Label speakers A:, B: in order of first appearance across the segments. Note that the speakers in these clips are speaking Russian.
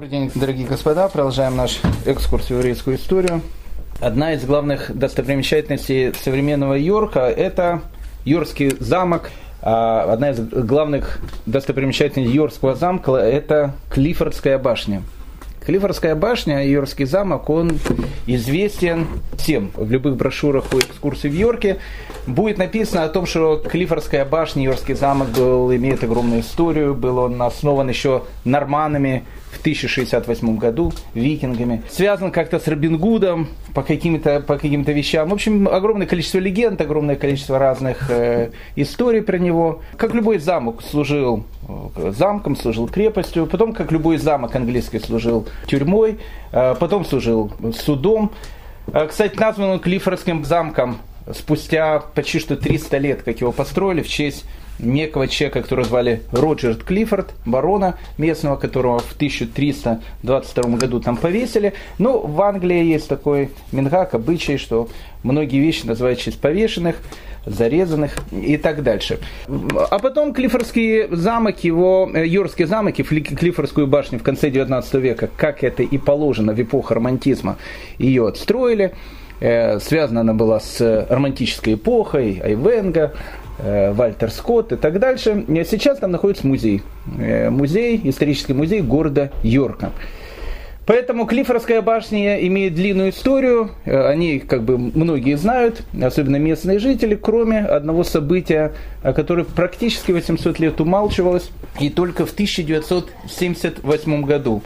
A: Добрый день, дорогие господа. Продолжаем наш экскурс в еврейскую историю. Одна из главных достопримечательностей современного Йорка – это Йоркский замок. А одна из главных достопримечательностей Йоркского замка – это Клиффордская башня – Клиффордская башня, Йоркский замок, он известен всем. В любых брошюрах по экскурсии в Йорке будет написано о том, что Клиффордская башня, Йоркский замок был, имеет огромную историю, был он основан еще норманами в 1068 году, викингами. Связан как-то с Робин Гудом по каким-то по каким-то вещам. В общем, огромное количество легенд, огромное количество разных э, историй про него. Как любой замок служил э, замком, служил крепостью, потом, как любой замок английский, служил тюрьмой, э, потом служил судом. Э, кстати, назван он Клиффордским замком спустя почти что 300 лет, как его построили, в честь некого человека, которого звали Роджер Клиффорд, барона местного, которого в 1322 году там повесили. Ну, в Англии есть такой мингак, обычай, что многие вещи называют честь повешенных, зарезанных и так дальше. А потом Клиффордский замок, его, э, Йоркский замок и Клиффордскую башню в конце 19 века, как это и положено в эпоху романтизма, ее отстроили. Э, связана она была с романтической эпохой, Айвенга, Вальтер Скотт и так дальше. И сейчас там находится музей. Э, музей, исторический музей города Йорка. Поэтому Клиффордская башня имеет длинную историю, они как бы многие знают, особенно местные жители, кроме одного события, которое практически 800 лет умалчивалось, и только в 1978 году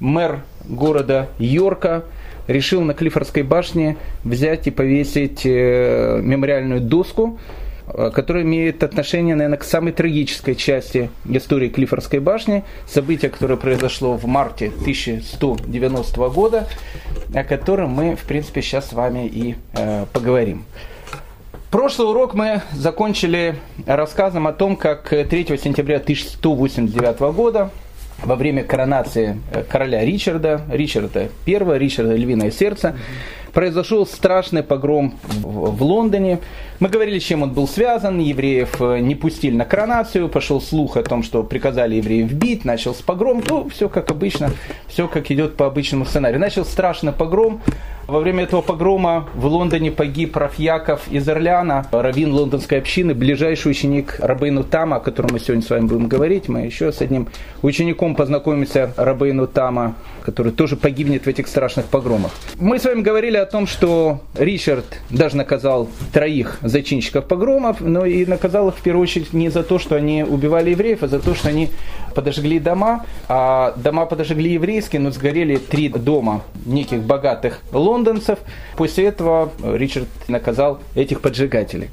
A: мэр города Йорка решил на Клиффордской башне взять и повесить э, мемориальную доску, э, которая имеет отношение, наверное, к самой трагической части истории Клиффордской башни, событие, которое произошло в марте 1190 года, о котором мы, в принципе, сейчас с вами и э, поговорим. Прошлый урок мы закончили рассказом о том, как 3 сентября 1189 года во время коронации э, короля Ричарда, Ричарда I, Ричарда Львиное Сердце, произошел страшный погром в Лондоне. Мы говорили, чем он был связан. Евреев э, не пустили на коронацию. Пошел слух о том, что приказали евреев бить. Начался погром. Ну, все как обычно. Все как идет по обычному сценарию. Начал страшный погром. Во время этого погрома в Лондоне погиб Раф Яков из Орляна, раввин лондонской общины, ближайший ученик Рабейну Тама, о котором мы сегодня с вами будем говорить. Мы еще с одним учеником познакомимся, Рабейну Тама, который тоже погибнет в этих страшных погромах. Мы с вами говорили о том, что Ричард даже наказал троих зачинщиков погромов, но и наказал их в первую очередь не за то, что они убивали евреев, а за то, что они подожгли дома, а дома подожгли еврейские, но сгорели три дома неких богатых лондонцев. После этого Ричард наказал этих поджигателей.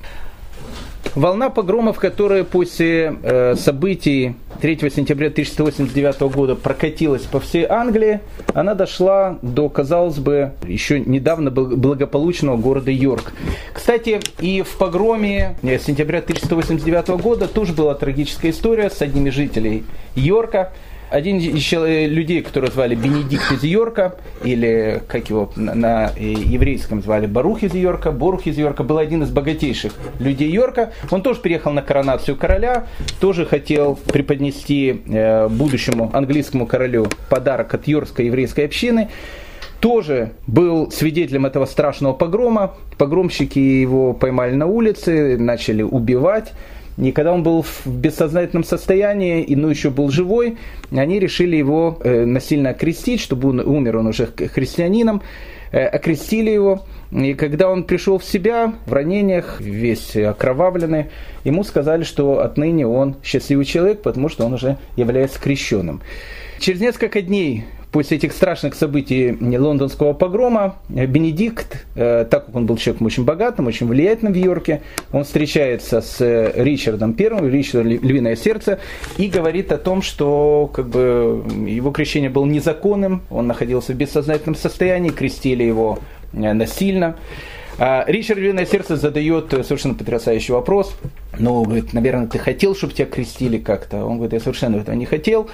A: Волна погромов, которая после э, событий 3 сентября 1189 года прокатилась по всей Англии, она дошла до, казалось бы, еще недавно благополучного города Йорк. Кстати, и в погроме э, сентября 1189 года тоже была трагическая история с одним из жителей Йорка – один из людей, которого звали Бенедикт из Йорка, или как его на еврейском звали Барух из Йорка, Борух из Йорка, был один из богатейших людей Йорка. Он тоже приехал на коронацию короля, тоже хотел преподнести э, будущему английскому королю подарок от йоркской еврейской общины тоже был свидетелем этого страшного погрома. Погромщики его поймали на улице, начали убивать. И когда он был в бессознательном состоянии, и ну еще был живой, они решили его э, насильно окрестить, чтобы он умер он уже христианином, э, окрестили его. И когда он пришел в себя в ранениях, весь окровавленный, ему сказали, что отныне он счастливый человек, потому что он уже является крещенным. Через несколько дней после этих страшных событий лондонского погрома Бенедикт, э, так как он был человеком очень богатым, очень влиятельным в Йорке, он встречается с э, Ричардом Первым, Ричардом Львиное Сердце, и говорит о том, что как бы, его крещение было незаконным, он находился в бессознательном состоянии, крестили его э, насильно. А, Ричард Львиное Сердце задает совершенно потрясающий вопрос. Ну, говорит, наверное, ты хотел, чтобы тебя крестили как-то? Он говорит, я совершенно этого не хотел.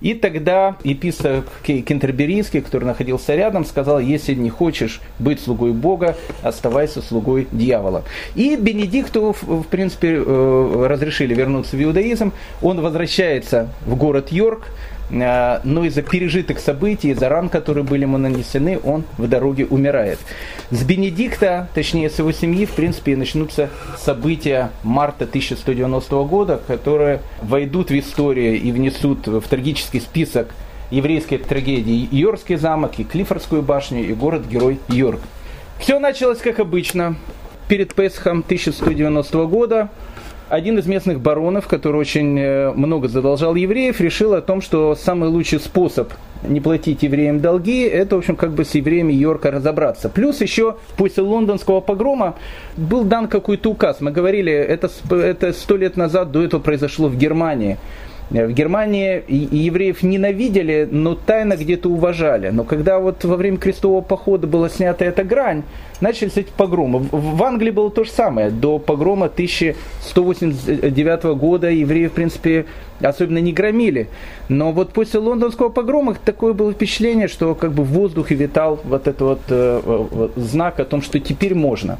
A: И тогда епископ Кентерберийский, который находился рядом, сказал, если не хочешь быть слугой Бога, оставайся слугой дьявола. И Бенедикту, в принципе, э, разрешили вернуться в иудаизм. Он возвращается в город Йорк, э, но из-за пережитых событий, из-за ран, которые были ему нанесены, он в дороге умирает. С Бенедикта, точнее с его семьи, в принципе, начнутся события марта 1190 года, которые войдут в историю и внесут в трагический список еврейской трагедии Йоркский замок, и Клиффордскую башню, и город-герой Йорк. Все началось как обычно. Перед Песхом 1190 года один из местных баронов, который очень э, много задолжал евреев, решил о том, что самый лучший способ не платить евреям долги, это, в общем, как бы с евреями Йорка разобраться. Плюс еще после лондонского погрома был дан какой-то указ. Мы говорили, это сто лет назад до этого произошло в Германии. В Германии евреев ненавидели, но тайно где-то уважали. Но когда вот во время крестового похода была снята эта грань, начались эти погромы. В Англии было то же самое. До погрома 1189 года евреи, в принципе, особенно не громили. Но вот после лондонского погрома такое было впечатление, что как бы в воздухе витал вот этот вот э, э, знак о том, что теперь можно.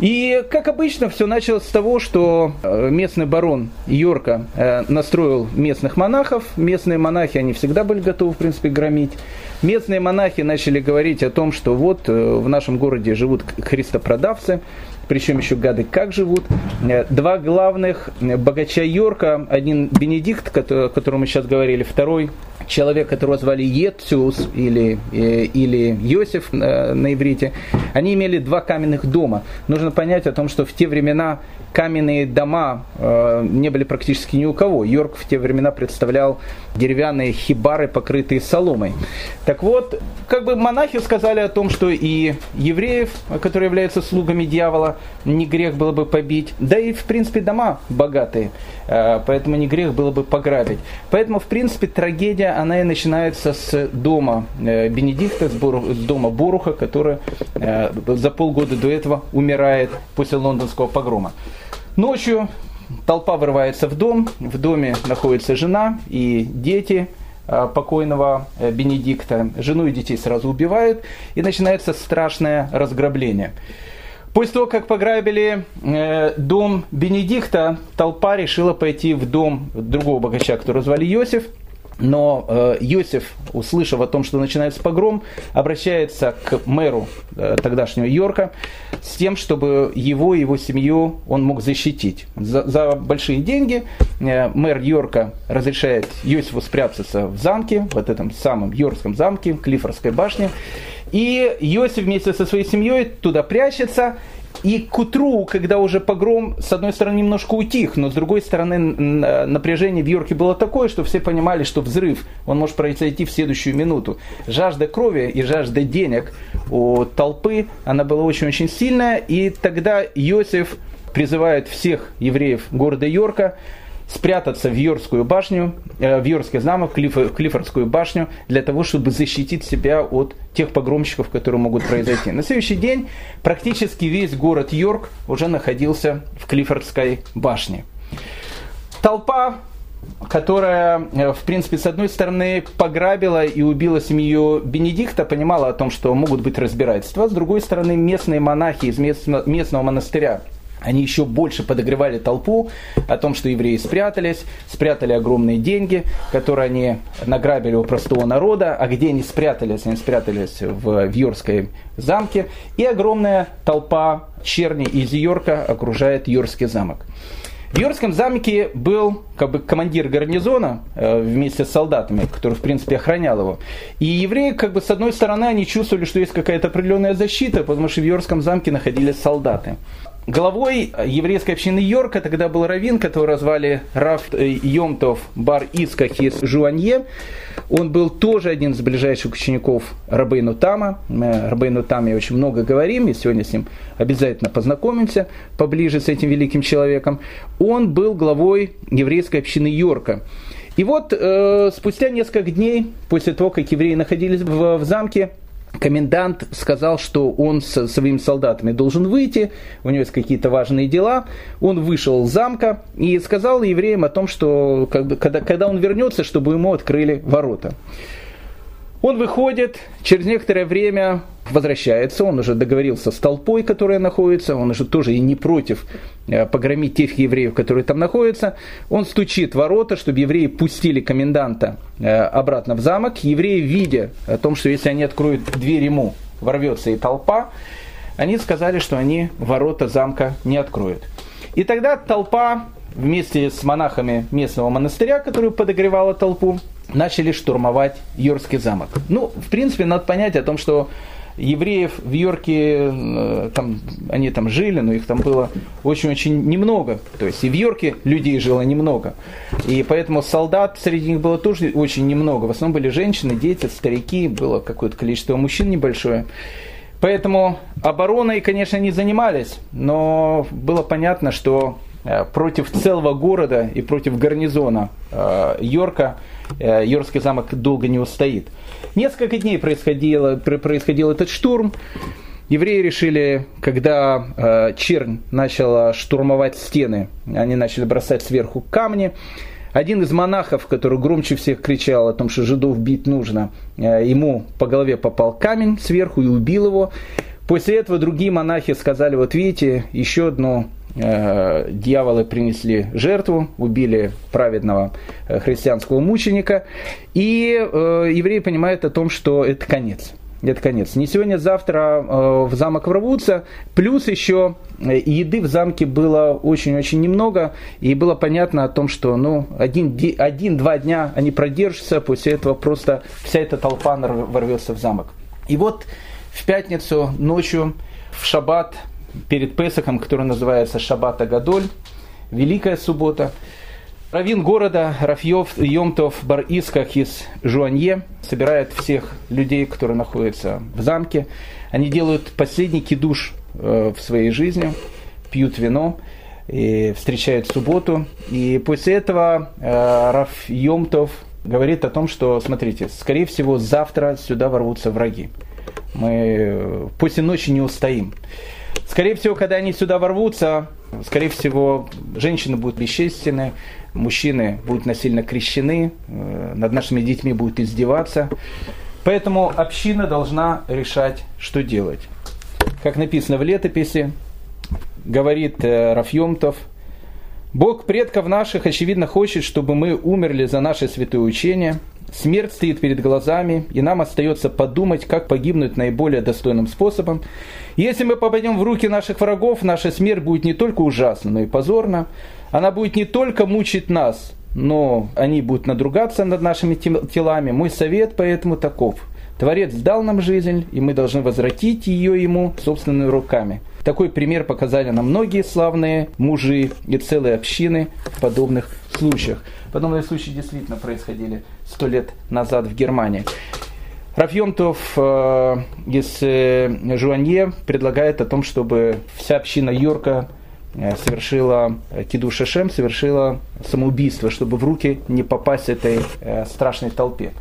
A: И, как обычно, все началось с того, что э, местный барон Йорка э, настроил местных монахов. Местные монахи, они всегда были готовы, в принципе, громить. Местные монахи начали говорить о том, что вот э, в нашем городе живут христопродавцы, причем еще гады как живут. Два главных богача Йорка, один Бенедикт, о котором мы сейчас говорили, второй человек, которого звали Ецюс или, э, или Йосиф э, на иврите, они имели два каменных дома. Нужно понять о том, что в те времена каменные дома э, не были практически ни у кого. Йорк в те времена представлял деревянные хибары, покрытые соломой. Так вот, как бы монахи сказали о том, что и евреев, которые являются слугами дьявола, не грех было бы побить, да и в принципе дома богатые, поэтому не грех было бы пограбить. Поэтому в принципе трагедия, она и начинается с дома э, Бенедикта, с, дома Боруха, который э, за полгода до этого умирает после лондонского погрома. Ночью толпа вырывается в дом, в доме находится жена и дети э, покойного Бенедикта. Жену и детей сразу убивают, и начинается страшное разграбление. После того, как пограбили дом Бенедикта, толпа решила пойти в дом другого богача, которого звали Иосиф – но э, Йосиф, услышав о том, что начинается погром, обращается к мэру э, тогдашнего Йорка с тем, чтобы его и его семью он мог защитить. За, за большие деньги э, мэр Йорка разрешает Йосифу спрятаться в замке, вот этом самом Йоркском замке, Клиффордской башне. И Йосиф вместе со своей семьей туда прячется, и к утру, когда уже погром, с одной стороны, немножко утих, но с другой стороны, напряжение в Йорке было такое, что все понимали, что взрыв, он может произойти в следующую минуту. Жажда крови и жажда денег у толпы, она была очень-очень сильная, и тогда Иосиф призывает всех евреев города Йорка спрятаться в Йоркскую башню, э, в Йоркский замок, в Клиффордскую башню, для того, чтобы защитить себя от тех погромщиков, которые могут произойти. На следующий день практически весь город Йорк уже находился в Клиффордской башне. Толпа которая, э, в принципе, с одной стороны, пограбила и убила семью Бенедикта, понимала о том, что могут быть разбирательства, с другой стороны, местные монахи из местного монастыря они еще больше подогревали толпу о том, что евреи спрятались, спрятали огромные деньги, которые они награбили у простого народа. А где они спрятались? Они спрятались в Вьорской замке. И огромная толпа черни из Йорка окружает Йоркский замок. В Йоркском замке был как бы командир гарнизона э, вместе с солдатами, который, в принципе, охранял его. И евреи, как бы, с одной стороны, они чувствовали, что есть какая-то определенная защита, потому что в Йоркском замке находились солдаты. Главой еврейской общины Йорка тогда был раввин, которого звали Раф Йомтов Бар Ицкахис Жуанье. Он был тоже один из ближайших учеников Рабейну Тама. Рабейну Таме очень много говорим, и сегодня с ним обязательно познакомимся поближе с этим великим человеком. Он был главой еврейской общины Йорка. И вот э, спустя несколько дней после того, как евреи находились в, в замке, комендант сказал, что он со своими солдатами должен выйти, у него есть какие-то важные дела. Он вышел из замка и сказал евреям о том, что когда, когда он вернется, чтобы ему открыли ворота. Он выходит, через некоторое время возвращается, он уже договорился с толпой, которая находится, он уже тоже и не против э, погромить тех евреев, которые там находятся. Он стучит в ворота, чтобы евреи пустили коменданта э, обратно в замок. Евреи, видя о том, что если они откроют дверь ему, ворвется и толпа, они сказали, что они ворота замка не откроют. И тогда толпа вместе с монахами местного монастыря, которые подогревала толпу, начали штурмовать Йоркский замок. Ну, в принципе, надо понять о том, что евреев в Йорке, э, там, они там жили, но их там было очень-очень немного. То есть и в Йорке людей жило немного. И поэтому солдат среди них было тоже очень немного. В основном были женщины, дети, старики, было какое-то количество мужчин небольшое. Поэтому обороной, конечно, не занимались, но было понятно, что против целого города и против гарнизона э, Йорка Йоркский замок долго не устоит. Несколько дней происходило, происходил этот штурм. Евреи решили, когда э, чернь начала штурмовать стены, они начали бросать сверху камни. Один из монахов, который громче всех кричал о том, что жидов бить нужно, э, ему по голове попал камень сверху и убил его. После этого другие монахи сказали, вот видите, еще одно Э, дьяволы принесли жертву, убили праведного э, христианского мученика, и э, евреи понимают о том, что это конец. Это конец. Не сегодня, завтра в замок ворвутся. Плюс еще еды в замке было очень-очень немного. И было понятно о том, что ну, один-два один, дня они продержатся. После этого просто вся эта толпа ворвется в замок. И вот в пятницу ночью, в шаббат, перед Песохом, который называется Шаббат Агадоль, Великая Суббота. Равин города Рафьев Йомтов Бар Исках из Жуанье собирает всех людей, которые находятся в замке. Они делают последний кидуш э, в своей жизни, пьют вино, и встречают субботу. И после этого э, Раф Йомтов говорит о том, что, смотрите, скорее всего, завтра сюда ворвутся враги. Мы э, после ночи не устоим. Скорее всего, когда они сюда ворвутся, скорее всего, женщины будут бесчестны, мужчины будут насильно крещены, э, над нашими детьми будут издеваться. Поэтому община должна решать, что делать. Как написано в летописи, говорит э, Рафьемтов, Бог предков наших, очевидно, хочет, чтобы мы умерли за наше святое учение – Смерть стоит перед глазами, и нам остается подумать, как погибнуть наиболее достойным способом. Если мы попадем в руки наших врагов, наша смерть будет не только ужасна, но и позорна. Она будет не только мучить нас, но они будут надругаться над нашими телами. Мой совет поэтому таков. Творец дал нам жизнь, и мы должны возвратить ее ему собственными руками. Такой пример показали нам многие славные мужи и целые общины в подобных случаях. Подобные случаи действительно происходили сто лет назад в Германии. Рафьемтов э, из э, Жуанье предлагает о том, чтобы вся община Йорка э, совершила Киду Шешем, совершила самоубийство, чтобы в руки не попасть этой страшной толпе.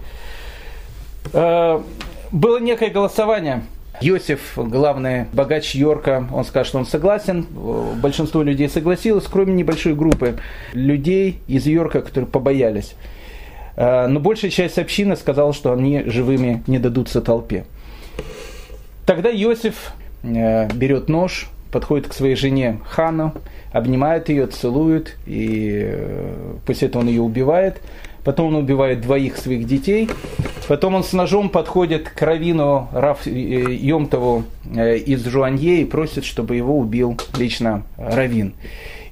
A: Было некое голосование – Йосиф, главный богач Йорка, он скажет, что он согласен. Большинство людей согласилось, кроме небольшой группы людей из Йорка, которые побоялись. Э, но большая часть общины сказала, что они живыми не дадутся толпе. Тогда Йосиф э, берет нож, подходит к своей жене Хану, обнимает ее, целует, и э, после этого он ее убивает потом он убивает двоих своих детей, потом он с ножом подходит к Равину Раф э, Йомтову э, из Жуанье и просит, чтобы его убил лично Равин.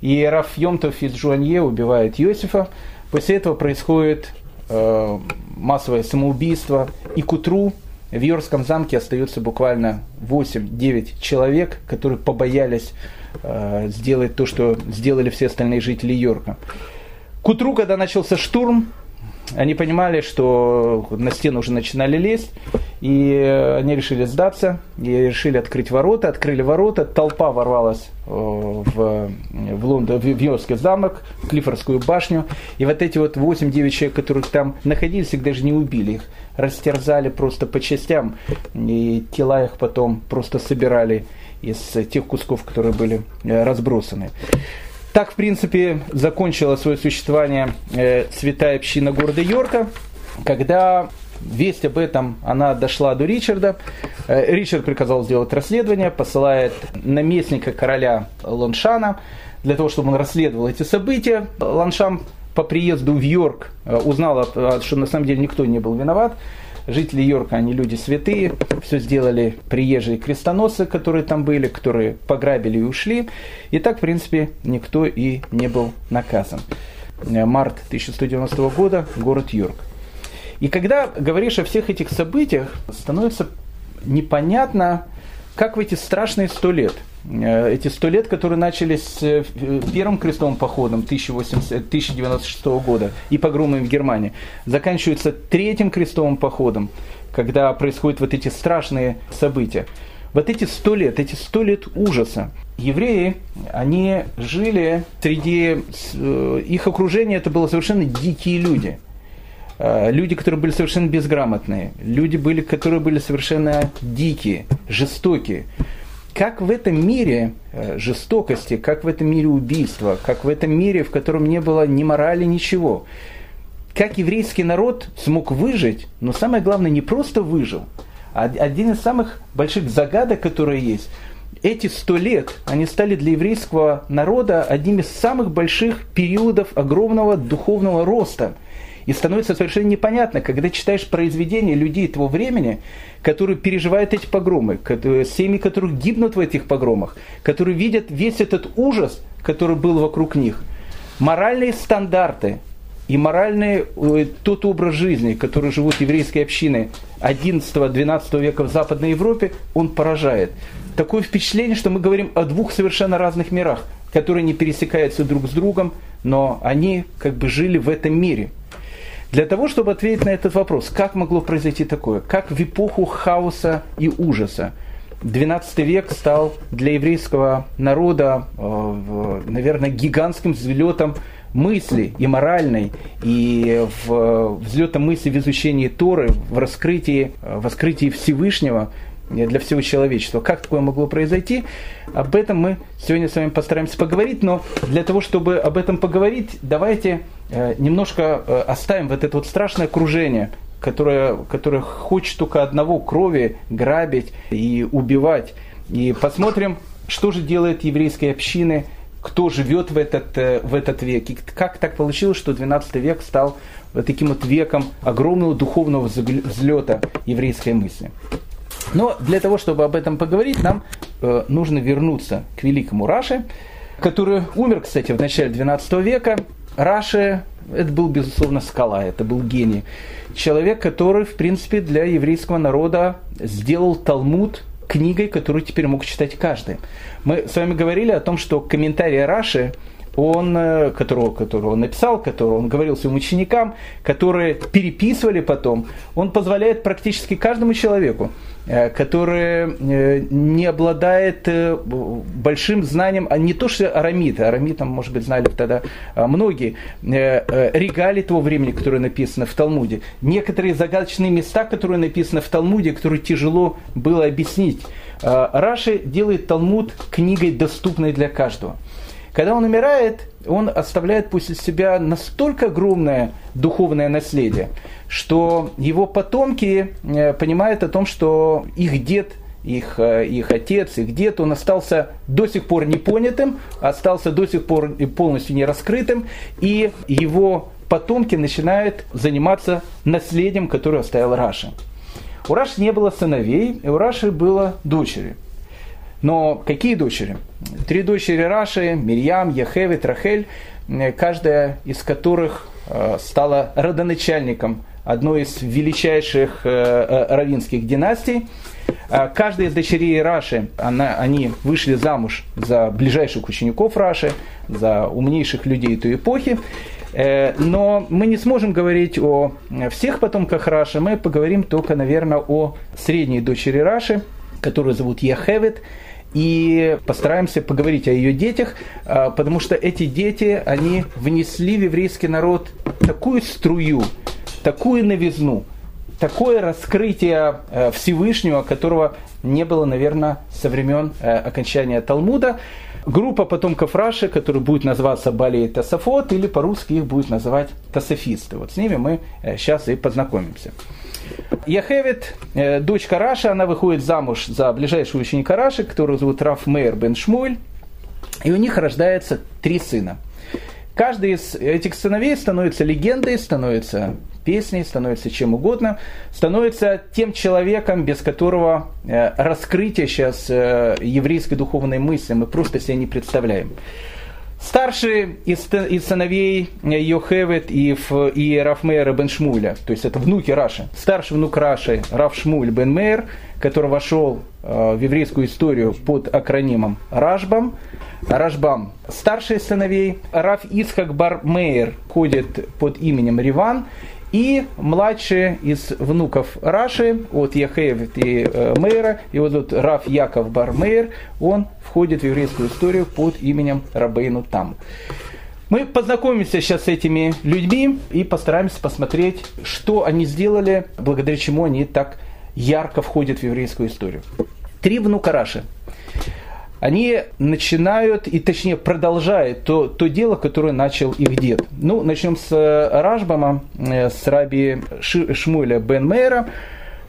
A: И Раф Йомтов из Жуанье убивает Иосифа. После этого происходит э, массовое самоубийство, и к утру в Йоркском замке остается буквально 8-9 человек, которые побоялись э, сделать то, что сделали все остальные жители Йорка. К утру, когда начался штурм, они понимали, что на стену уже начинали лезть, и они решили сдаться, и решили открыть ворота, открыли ворота, толпа ворвалась э, в, в Лондон, в Йоркский замок, в Клиффордскую башню, и вот эти вот 8-9 человек, которые там находились, их даже не убили, их растерзали просто по частям, и тела их потом просто собирали из тех кусков, которые были э, разбросаны. Так, в принципе, закончила свое существование э, святая община города Йорка, когда весть об этом, она дошла до Ричарда. Ричард приказал сделать расследование, посылает наместника короля Лоншана для того, чтобы он расследовал эти события. Ланшам по приезду в Йорк узнал, что на самом деле никто не был виноват. Жители Йорка, они люди святые, все сделали приезжие крестоносцы, которые там были, которые пограбили и ушли. И так, в принципе, никто и не был наказан. Март 1190 года, город Йорк. И когда говоришь о всех этих событиях, становится непонятно, как в эти страшные сто лет, э, эти сто лет, которые начались с э, первым крестовым походом 1096 года и погромами в Германии, заканчиваются третьим крестовым походом, когда происходят вот эти страшные события. Вот эти сто лет, эти сто лет ужаса, евреи, они жили среди э, их окружения, это было совершенно дикие люди – Э, люди, которые были совершенно безграмотные, люди, были, которые были совершенно дикие, жестокие. Как в этом мире э, жестокости, как в этом мире убийства, как в этом мире, в котором не было ни морали, ничего, как еврейский народ смог выжить, но самое главное, не просто выжил, а один из самых больших загадок, которые есть, эти сто лет, они стали для еврейского народа одним из самых больших периодов огромного духовного роста – и становится совершенно непонятно, когда читаешь произведения людей того времени, которые переживают эти погромы, семьи которых гибнут в этих погромах, которые видят весь этот ужас, который был вокруг них. Моральные стандарты и моральный э, тот образ жизни, который живут еврейские общины 11-12 века в Западной Европе, он поражает. Такое впечатление, что мы говорим о двух совершенно разных мирах, которые не пересекаются друг с другом, но они как бы жили в этом мире – для того, чтобы ответить на этот вопрос, как могло произойти такое, как в эпоху хаоса и ужаса? XII век стал для еврейского народа, э, наверное, гигантским взлетом мысли и моральной, и в взлетом мысли в изучении Торы, в раскрытии, в раскрытии Всевышнего для всего человечества. Как такое могло произойти? Об этом мы сегодня с вами постараемся поговорить, но для того, чтобы об этом поговорить, давайте Э, немножко э, оставим вот это вот страшное окружение, которое, которое хочет только одного крови грабить и убивать. И посмотрим, что же делает еврейские общины, кто живет в этот, э, в этот век. И как так получилось, что 12 век стал таким вот веком огромного духовного взлета еврейской мысли. Но для того, чтобы об этом поговорить, нам э, нужно вернуться к великому Раше, который умер, кстати, в начале 12 века Раши это был, безусловно, скала, это был гений. Человек, который, в принципе, для еврейского народа сделал Талмуд книгой, которую теперь мог читать каждый. Мы с вами говорили о том, что комментарии Раши он, э, которого, которого он написал, которого он говорил своим ученикам, которые переписывали потом, он позволяет практически каждому человеку, э, который э, не обладает большим знанием, а не то, что арамид там, может быть, знали тогда многие, регалии того времени, которые написаны в Талмуде, некоторые загадочные места, которые написаны в Талмуде, которые тяжело было объяснить. Раши делает Талмуд книгой, доступной для каждого. Когда он умирает, он оставляет после себя настолько огромное духовное наследие, что его потомки э, понимают о том, что их дед их, э, их отец, их дед, он остался до сих пор непонятым, остался до сих пор полностью не раскрытым, и его потомки начинают заниматься наследием, которое оставил Раша. У Раши не было сыновей, и у Раши было дочери – но какие дочери? Три дочери Раши, Мирьям, Яхевит, Рахель, каждая из которых э, стала родоначальником одной из величайших э, э, равинских династий. Каждая из дочерей Раши, она, они вышли замуж за ближайших учеников Раши, за умнейших людей той эпохи. Но мы не сможем говорить о всех потомках Раши, мы поговорим только, наверное, о средней дочери Раши, которую зовут Яхевит и постараемся поговорить о ее детях, а, потому что эти дети, они внесли в еврейский народ такую струю, такую новизну, такое раскрытие э, Всевышнего, которого не было, наверное, со времен э, окончания Талмуда. Группа потомков Раши, которая будет называться Бали Тасафот, или по-русски их будет называть Тасафисты. Вот с ними мы сейчас э, и познакомимся. Яхевит, э, дочка Раша, она выходит замуж за ближайшего ученика Раши, которого зовут Раф Мейр бен Шмуль. И у них рождается три сына. Каждый из этих сыновей становится легендой, становится песней, становится чем угодно, становится тем человеком, без которого э, раскрытие сейчас э, еврейской духовной мысли мы просто себе не представляем. Старший из, из сыновей Йохевет и, и Рафмейра бен Шмуля, то есть это внуки Раши. Старший внук Раши Раф Шмуль бен Мейр, который вошел э, в еврейскую историю под акронимом Рашбам. Рашбам. Старший сыновей Раф Исхак бар Мейер ходит под именем Риван. И младший из внуков Раши, от Яхеев и э, Мейра, его зовут Раф Яков Бар Мейр, он входит в еврейскую историю под именем Рабейну Там. Мы познакомимся сейчас с этими людьми и постараемся посмотреть, что они сделали, благодаря чему они так ярко входят в еврейскую историю. Три внука Раши они начинают, и точнее продолжают то, то дело, которое начал их дед. Ну, начнем с э, Ражбама, э, с раби Шмуля бен Мейра.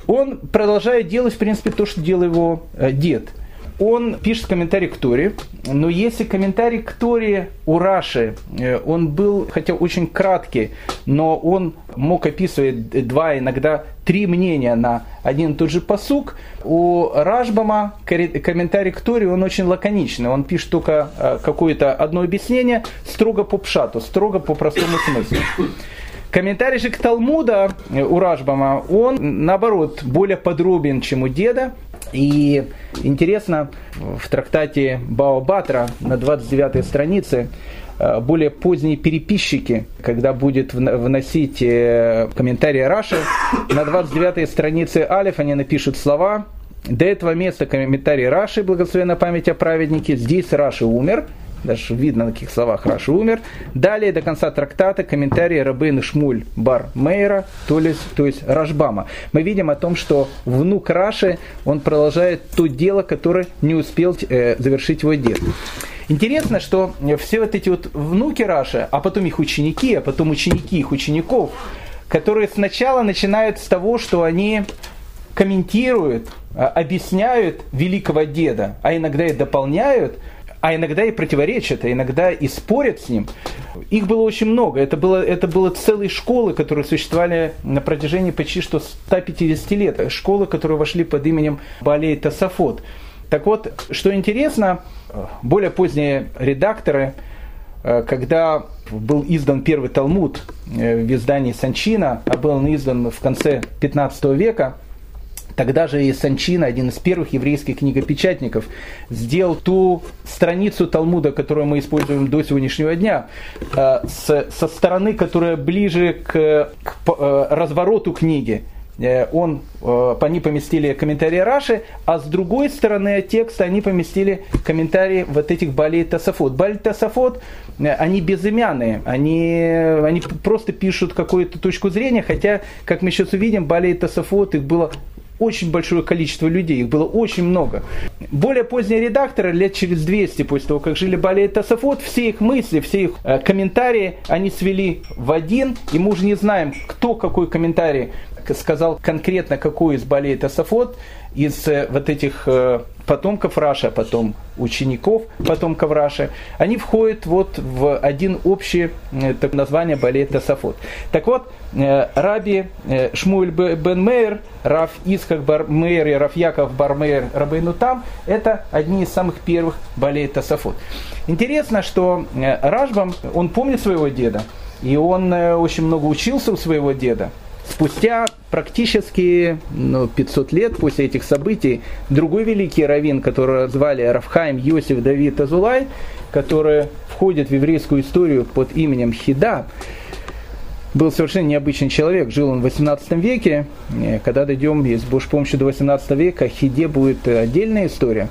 A: Он продолжает делать, в принципе, то, что делал его э, дед – он пишет комментарий к Торе, но если комментарий к Торе у Раши, э, он был, хотя очень краткий, но он мог описывать два, иногда три мнения на один и тот же посук, у Рашбама комментарий к Торе, он очень лаконичный, он пишет только э, какое-то одно объяснение, строго по пшату, строго по простому смыслу. Комментарий же к Талмуда э, у Рашбама, он, наоборот, более подробен, чем у деда. И интересно, в трактате Бао Батра на 29 странице э, более поздние переписчики, когда будет вносить э, комментарии Раши, на 29 странице Алиф они напишут слова до этого места комментарий Раши, благословенная память о праведнике, здесь Раши умер, даже видно на каких словах Раши умер. Далее до конца трактата комментарии Рабейна Шмуль Бар Мейра, то есть, то есть Рашбама. Мы видим о том, что внук Раши, он продолжает то дело, которое не успел э, завершить его дед. Интересно, что все вот эти вот внуки Раши, а потом их ученики, а потом ученики их учеников, которые сначала начинают с того, что они комментируют, а, объясняют великого деда, а иногда и дополняют, а иногда и противоречат, а иногда и спорят с ним. Их было очень много. Это было, это было целые школы, которые существовали на протяжении почти что 150 лет. Школы, которые вошли под именем Балей Тасафот. Так вот, что интересно, более поздние редакторы, э, когда был издан первый Талмуд э, в издании Санчина, а был он издан в конце 15 века, Тогда же и Санчина, один из первых еврейских книгопечатников, сделал ту страницу Талмуда, которую мы используем до сегодняшнего дня, э, со стороны, которая ближе к, э, развороту книги. Э, он, по ней поместили комментарии Раши, а с другой стороны текста они поместили комментарии вот этих Балей Тасафот. Балей Тасафот, они безымянные, они, они просто пишут какую-то точку зрения, хотя, как мы сейчас увидим, Балей Тасафот, их было очень большое количество людей, их было очень много. Более поздние редакторы, лет через 200 после того, как жили Бали и Тософот, все их мысли, все их э, комментарии они свели в один, и мы уже не знаем, кто какой комментарий сказал конкретно, какой из Бали и Тософот, из э, вот этих э, потомков Раша, потом учеников потомков Раши, они входят вот в один общий э, так название Балей Тасафот. Так вот, э, Раби э, Шмуэль бен Мейер, Раф Исхак бар Мейер и Раф Яков бар Мейер Рабейну Там, это одни из самых первых Балей Тасафот. Интересно, что Рашбам, он помнит своего деда, и он очень много учился у своего деда. Спустя практически ну, 500 лет после этих событий другой великий раввин, которого звали Рафхайм Йосиф Давид Азулай, который входит в еврейскую историю под именем Хида, был совершенно необычный человек. Жил он в 18 веке. Когда дойдем, если Божьей помощью до 18 века, Хиде будет отдельная история.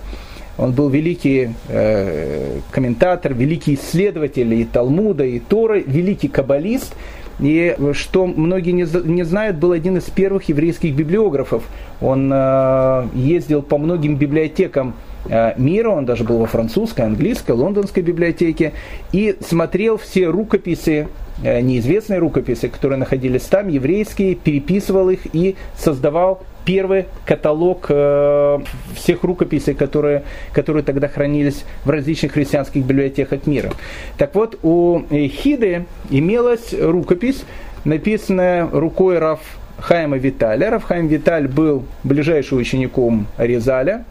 A: Он был великий э, комментатор, великий исследователь и Талмуда, и Торы, великий каббалист – и что многие не, не знают, был один из первых еврейских библиографов. Он э, ездил по многим библиотекам э, мира, он даже был во французской, английской, лондонской библиотеке, и смотрел все рукописи, э, неизвестные рукописи, которые находились там, еврейские, переписывал их и создавал первый каталог э, всех рукописей, которые, которые тогда хранились в различных христианских библиотеках мира. Так вот, у Хиды имелась рукопись, написанная рукой Раф Хайма Виталя. Раф Хайм Виталь был ближайшим учеником Резаля,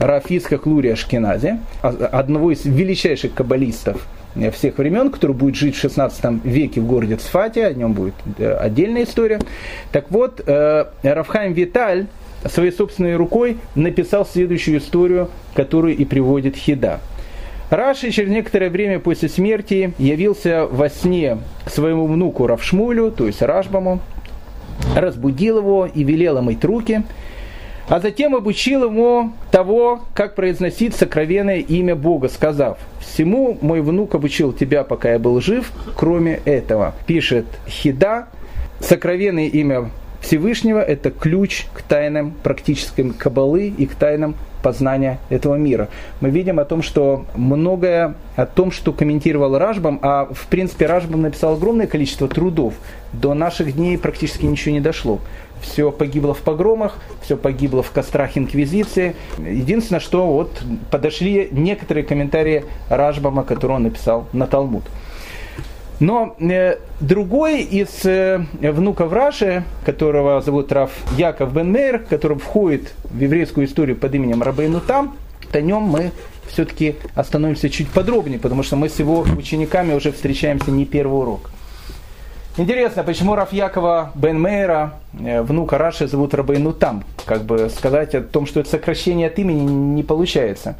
A: Рафиска Клурия Шкинази, а, одного из величайших каббалистов всех времен, который будет жить в 16 веке в городе Цфате, о нем будет э, отдельная история. Так вот, э, Рафхайм Виталь своей собственной рукой написал следующую историю, которую и приводит Хида. Раши через некоторое время после смерти явился во сне к своему внуку Равшмулю, то есть Рашбаму, разбудил его и велел мыть руки, а затем обучил ему того, как произносить сокровенное имя Бога, сказав, «Всему мой внук обучил тебя, пока я был жив, кроме этого». Пишет Хида, сокровенное имя Всевышнего – это ключ к тайнам практическим кабалы и к тайнам познания этого мира. Мы видим о том, что многое о том, что комментировал Ражбам, а в принципе Ражбам написал огромное количество трудов, до наших дней практически ничего не дошло. Все погибло в погромах, все погибло в кострах инквизиции. Единственное, что вот подошли некоторые комментарии Ражбама, которые он написал на Талмуд. Но э, другой из э, внуков Раши, которого зовут Раф Яков бен Мейр, который входит в еврейскую историю под именем Рабейну Там, о нем мы все-таки остановимся чуть подробнее, потому что мы с его учениками уже встречаемся не первый урок. Интересно, почему Раф Якова бен Мейра, э, внука Раши, зовут Рабейну Там? Как бы сказать о том, что это сокращение от имени не получается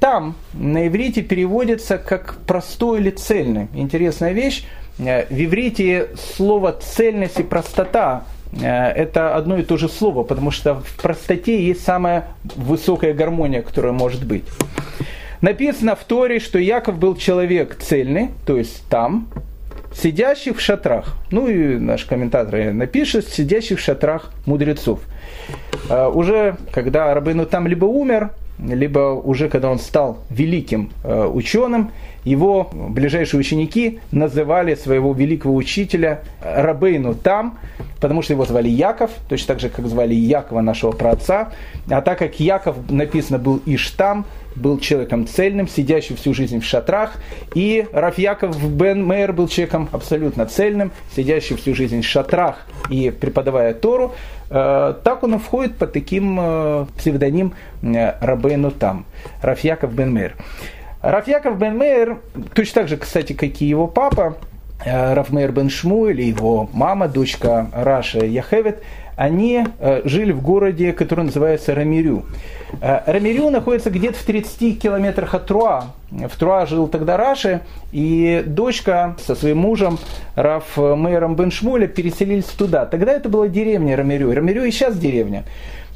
A: там на иврите переводится как простой или цельный. Интересная вещь. Э, в иврите слово цельность и простота э, это одно и то же слово, потому что в простоте есть самая высокая гармония, которая может быть. Написано в Торе, что Яков был человек цельный, то есть там, сидящий в шатрах. Ну и наш комментатор напишет, сидящий в шатрах мудрецов. Э, уже когда Рабыну там либо умер, либо уже когда он стал великим э, ученым, его ближайшие ученики называли своего великого учителя Рабейну там, потому что его звали Яков, точно так же, как звали Якова нашего праотца. А так как Яков написано был Иштам, был человеком цельным, сидящим всю жизнь в шатрах, и Раф Яков бен Мейер был человеком абсолютно цельным, сидящим всю жизнь в шатрах и преподавая Тору, э, так он и входит под таким э, псевдоним э, Рабейну Там, Раф Яков бен Мейер. Раф Яков бен Мейер, точно так же, кстати, как и его папа, Рафмейр бен Шмуэль и его мама, дочка Раша Яхевет, они э, жили в городе, который называется Рамирю. Э, Рамирю находится где-то в 30 километрах от Труа. В Труа жил тогда Раши, и дочка со своим мужем Раф Мейром Бен Шмуля переселились туда. Тогда это была деревня Рамирю. Рамирю и сейчас деревня.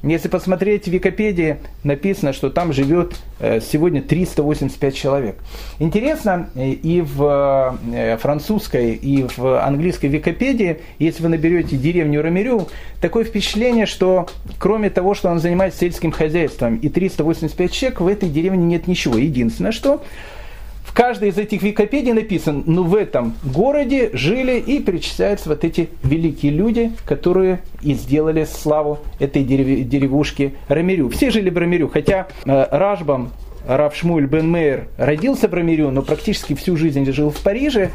A: Если посмотреть в Википедии, написано, что там живет э, сегодня 385 человек. Интересно, э, и в э, французской, и в английской Википедии, если вы наберете деревню Рамирю, такое впечатление, что кроме того, что он занимается сельским хозяйством и 385 человек, в этой деревне нет ничего. Единственное, что каждой из этих Википедий написано, ну в этом городе жили и перечисляются вот эти великие люди, которые и сделали славу этой дерев... деревушки Рамирю. Все жили в Рамирю, хотя э, Ражбам Рав Шмуль бен Мейер родился в Рамирю, но практически всю жизнь жил в Париже.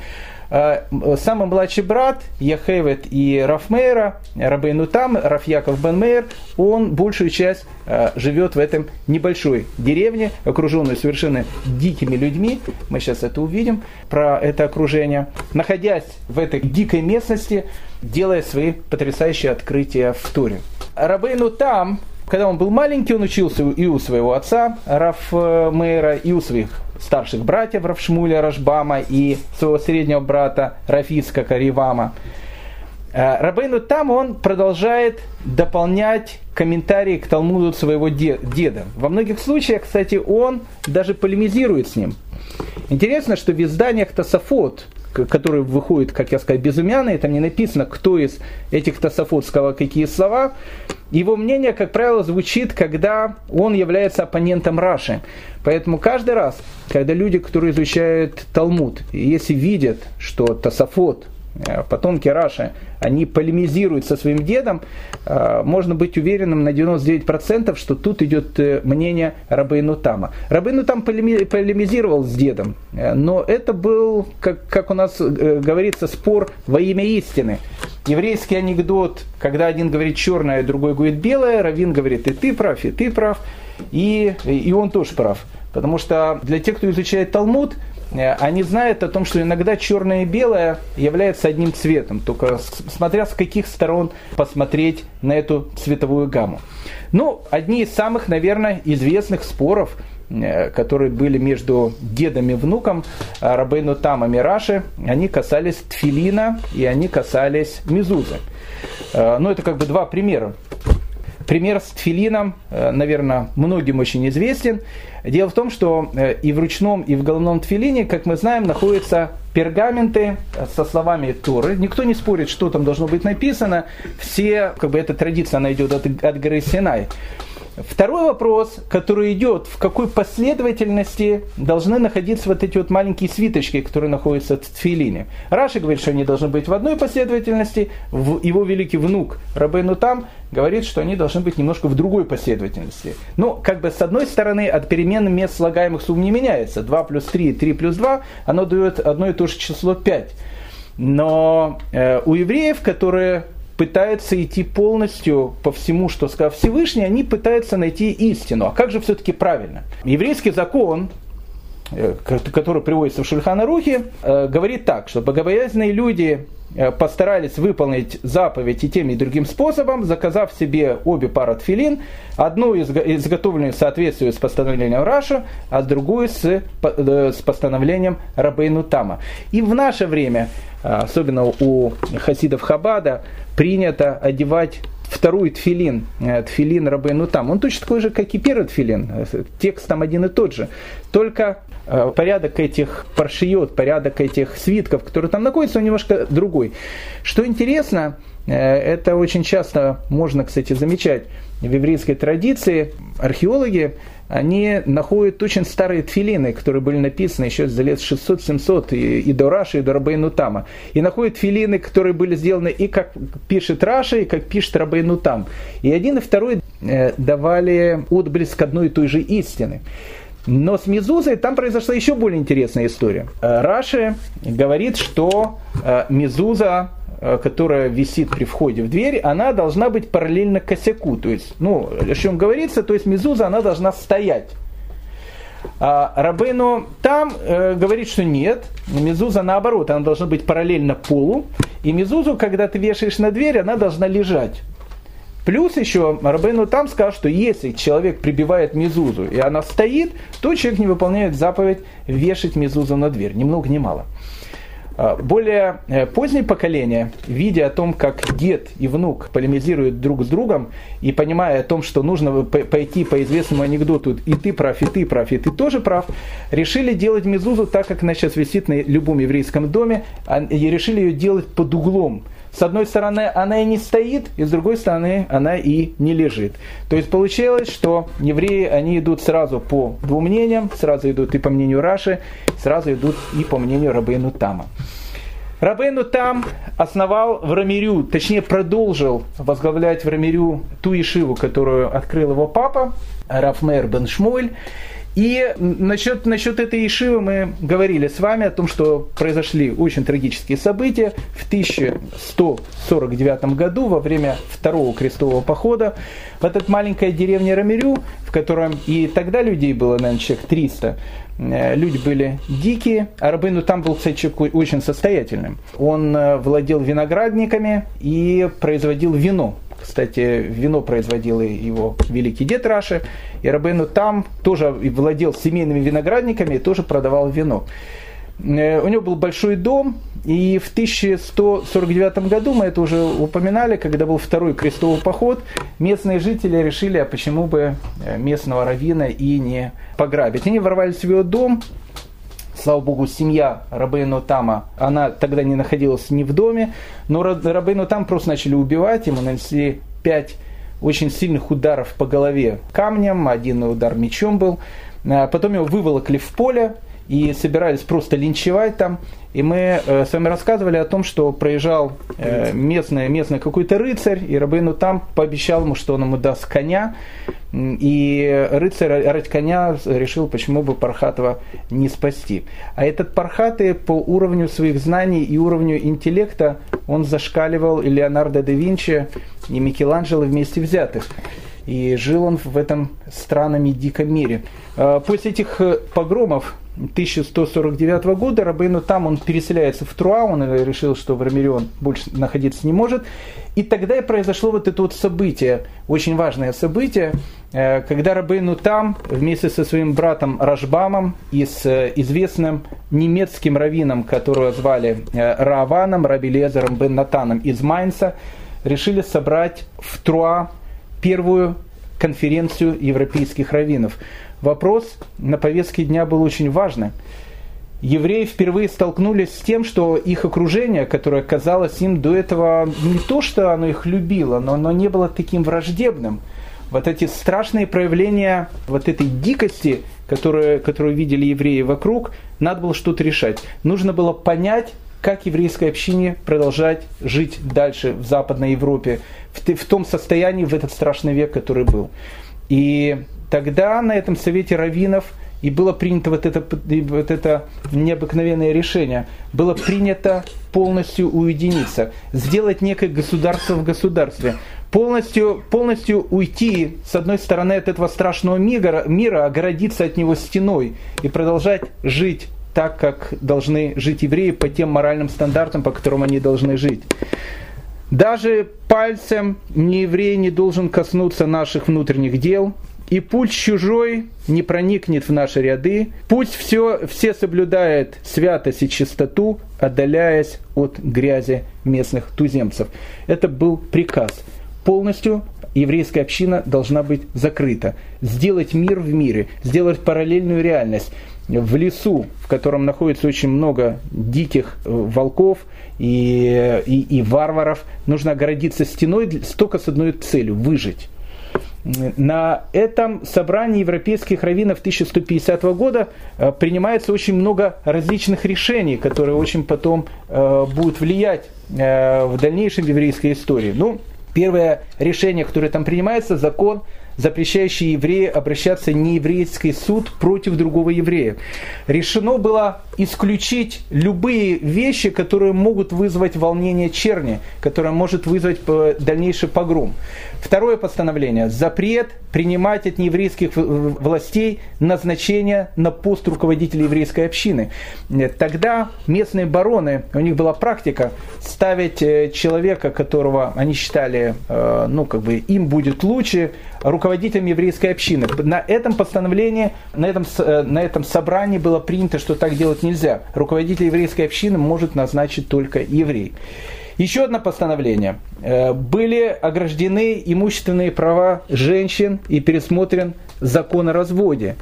A: Э, самый младший брат Яхевет и Рафмейра, Рабейну Там, Рафьяков бен Мейер, он большую часть э, живет в этом небольшой деревне, окруженной совершенно дикими людьми. Мы сейчас это увидим, про это окружение. Находясь в этой дикой местности, делая свои потрясающие открытия в Туре. Рабейну Там, когда он был маленький, он учился и у своего отца Раф Мейра, и у своих старших братьев Равшмуля Рашбама и своего среднего брата Рафиска Каривама. Э, Рабейну там он продолжает дополнять комментарии к Талмуду своего деда. Во многих случаях, кстати, он даже полемизирует с ним. Интересно, что в изданиях Тософот, который выходит, как я сказал, безымянный, там не написано, кто из этих тософот сказал какие слова. Его мнение, как правило, звучит, когда он является оппонентом Раши. Поэтому каждый раз, когда люди, которые изучают Талмуд, если видят, что Тософот Э, потомки Раши, они полемизируют со своим дедом, э, можно быть уверенным на 99%, что тут идет э, мнение Рабейну Тама. Рабейну Там полемизировал с дедом, но это был, как, как у нас говорится, спор во имя истины. Еврейский анекдот, когда один говорит черное, другой говорит белое, Равин говорит и ты прав, и ты прав, и, и он тоже прав. Потому что для тех, кто изучает Талмуд, Э, они знают о том, что иногда черное и белое являются одним цветом, только смотря с каких сторон посмотреть на эту цветовую гамму. Ну, одни из самых, наверное, известных споров, э, которые были между дедом и внуком э, Рабейну Тама Мираши, они касались тфилина и они касались мизузы. Ну, это как бы два примера. Пример с тфилином, наверное, многим очень известен. Дело в том, что э, и в ручном, и в головном тфилине, как мы знаем, находятся пергаменты со словами Торы. Никто не спорит, что там должно быть написано. Все, как бы эта традиция, она идет от, от горы Синай. Второй вопрос, который идет, в какой последовательности должны находиться вот эти вот маленькие свиточки, которые находятся в тфилине. Раши говорит, что они должны быть в одной последовательности, его великий внук Рабейну там говорит, что они должны быть немножко в другой последовательности. Ну, как бы с одной стороны, от перемен мест слагаемых сумм не меняется. 2 плюс 3, 3 плюс 2, оно дает одно и то же число 5. Но э, у евреев, которые пытаются идти полностью по всему, что сказал Всевышний, они пытаются найти истину. А как же все-таки правильно? Еврейский закон, который приводится в Шульхана Рухе, э, говорит так, что богобоязненные люди э, постарались выполнить заповедь и тем и другим способом, заказав себе обе пары тфилин, одну изготовленную в соответствии с постановлением Раша, а другую с, с постановлением Рабейну Тама. И в наше время, особенно у хасидов Хабада, принято одевать второй тфилин, э, тфилин Рабейну там. Он точно такой же, как и первый тфилин. Текст там один и тот же. Только э, порядок этих паршиот, порядок этих свитков, которые там находятся, он немножко другой. Что интересно, э, это очень часто можно, кстати, замечать в еврейской традиции. Археологи они находят очень старые тфилины, которые были написаны еще за лет 600-700 и, до Раши, и до Рабейну Тама. И находят тфилины, которые были сделаны и как пишет Раша, и как пишет Рабейну Там. И один и второй э, давали отблеск одной и той же истины. Но с Мезузой там произошла еще более интересная история. Э, Раши говорит, что э, Мезуза Э, которая висит при входе в дверь, она должна быть параллельно косяку. То есть, ну, о чем говорится, то есть мезуза, она должна стоять. А Рабейну там э, говорит, что нет, мезуза наоборот, она должна быть параллельно полу, и мезузу, когда ты вешаешь на дверь, она должна лежать. Плюс еще Рабейну там сказал, что если человек прибивает мезузу, и она стоит, то человек не выполняет заповедь вешать мезузу на дверь, ни много ни мало. А, более э, позднее поколение, видя о том, как дед и внук полемизируют друг с другом, и понимая о том, что нужно пойти по известному анекдоту «и ты прав, и ты прав, и ты тоже прав», решили делать мезузу так, как она сейчас висит на любом еврейском доме, а, и решили ее делать под углом – с одной стороны, она и не стоит, и с другой стороны, она и не лежит. То есть получилось, что евреи, они идут сразу по двум мнениям, сразу идут и по мнению Раши, сразу идут и по мнению Рабейну Тама. Рабейну Там основал в Рамирю, точнее продолжил возглавлять в Рамирю ту ишиву, которую открыл его папа, Рафмер бен Шмуэль. И насчет, насчет этой Ишивы мы говорили с вами о том, что произошли очень трагические события. В 1149 году, во время второго крестового похода, в этой маленькой деревне Рамирю, в котором и тогда людей было, наверное, человек 300, э, люди были дикие, а Рабыну там был, кстати, человек очень состоятельным. Он э, владел виноградниками и производил вино. Кстати, вино производил его великий дед Раши. И Рабейну там тоже владел семейными виноградниками и тоже продавал вино. Э, у него был большой дом, и в 1149 году, мы это уже упоминали, когда был второй крестовый поход, местные жители решили, а почему бы э, местного равина и не пограбить. Они ворвались в его дом, Слава Богу, семья Рабейну Тама, она тогда не находилась ни в доме, но Рабейну Там просто начали убивать, ему нанесли пять очень сильных ударов по голове камнем, один удар мечом был. А потом его выволокли в поле и собирались просто линчевать там. И мы э, с вами рассказывали о том, что проезжал э, местный, местный какой-то рыцарь, и Рабейну там пообещал ему, что он ему даст коня. И рыцарь ради коня решил, почему бы Пархатова не спасти. А этот Пархаты по уровню своих знаний и уровню интеллекта, он зашкаливал и Леонардо да Винчи, и Микеланджело вместе взятых. И жил он в этом странном и диком мире. А после этих э, погромов 1149 года Рабейну там он переселяется в Труа, он решил, что в Рамире он больше находиться не может. И тогда и произошло вот это вот событие, очень важное событие, э, когда Рабейну там вместе со своим братом Рашбамом и с э, известным немецким раввином, которого звали Рааваном, Раби Лезером бен Натаном из Майнца, решили собрать в Труа первую конференцию европейских раввинов. Вопрос на повестке дня был очень важный. Евреи впервые столкнулись с тем, что их окружение, которое казалось им до этого не то, что оно их любило, но оно не было таким враждебным. Вот эти страшные проявления вот этой дикости, которые, которую видели евреи вокруг, надо было что-то решать. Нужно было понять, как еврейской общине продолжать жить дальше в Западной Европе, в, в том состоянии, в этот страшный век, который был. И тогда на этом совете раввинов и было принято вот это, вот это необыкновенное решение. Было принято полностью уединиться, сделать некое государство в государстве, полностью, полностью уйти с одной стороны от этого страшного мира, мира, огородиться от него стеной и продолжать жить так, как должны жить евреи по тем моральным стандартам, по которым они должны жить. Даже пальцем не еврей не должен коснуться наших внутренних дел, и путь чужой не проникнет в наши ряды. Пусть все, все соблюдает святость и чистоту, отдаляясь от грязи местных туземцев. Это был приказ. Полностью еврейская община должна быть закрыта. Сделать мир в мире, сделать параллельную реальность в лесу, в котором находится очень много диких э, волков и, и, и варваров, нужно огородиться стеной только с одной целью – выжить. На этом собрании европейских раввинов 1150 года э, принимается очень много различных решений, которые очень потом э, будут влиять в дальнейшем еврейской истории. Ну, первое решение, которое там принимается, закон запрещающий еврею обращаться в нееврейский суд против другого еврея. Решено было исключить любые вещи, которые могут вызвать волнение черни, которые может вызвать дальнейший погром. Второе постановление. Запрет принимать от нееврейских властей назначение на пост руководителя еврейской общины. Тогда местные бароны, у них была практика ставить э, человека, которого они считали, э, ну, как бы им будет лучше, руководителем еврейской общины. На этом постановлении, на этом, э, на этом собрании было принято, что так делать нельзя. Руководитель еврейской общины может назначить только еврей. Еще одно постановление. Э, были ограждены имущественные права женщин и пересмотрен закон о разводе.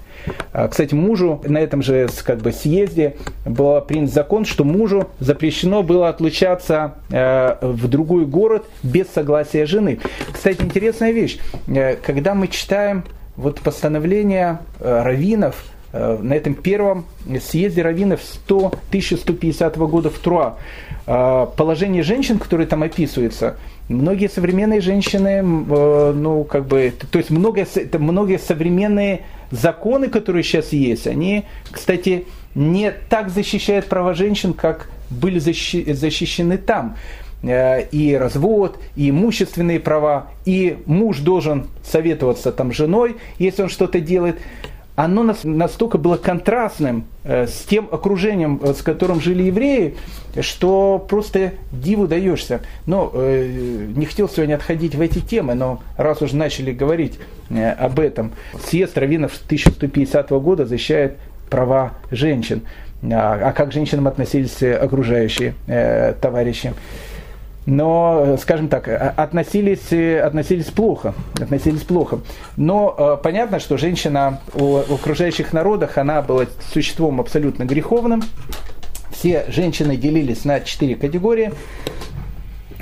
A: А, кстати, мужу на этом же как бы, съезде был принят закон, что мужу запрещено было отлучаться э, в другой город без согласия жены. Кстати, интересная вещь. Э, когда мы читаем вот постановление раввинов, на этом первом съезде раввинов 100, 1150 года в Труа. Положение женщин, которые там описываются, многие современные женщины, э, ну, как бы, то есть многие, многие современные законы, которые сейчас есть, они, кстати, не так защищают права женщин, как были защищены там. Э, и развод, и имущественные права, и муж должен советоваться там с женой, если он что-то делает оно настолько было контрастным э, с тем окружением, э, с которым жили евреи, что просто диву даешься. Но э, не хотел сегодня отходить в эти темы, но раз уже начали говорить об этом, съезд раввинов 1150 года защищает права женщин. А, а как женщинам относились окружающие товарищи? Но, скажем так, относились, относились плохо. Относились плохо. Но понятно, что женщина в окружающих народах, она была существом абсолютно греховным. Все женщины делились на четыре категории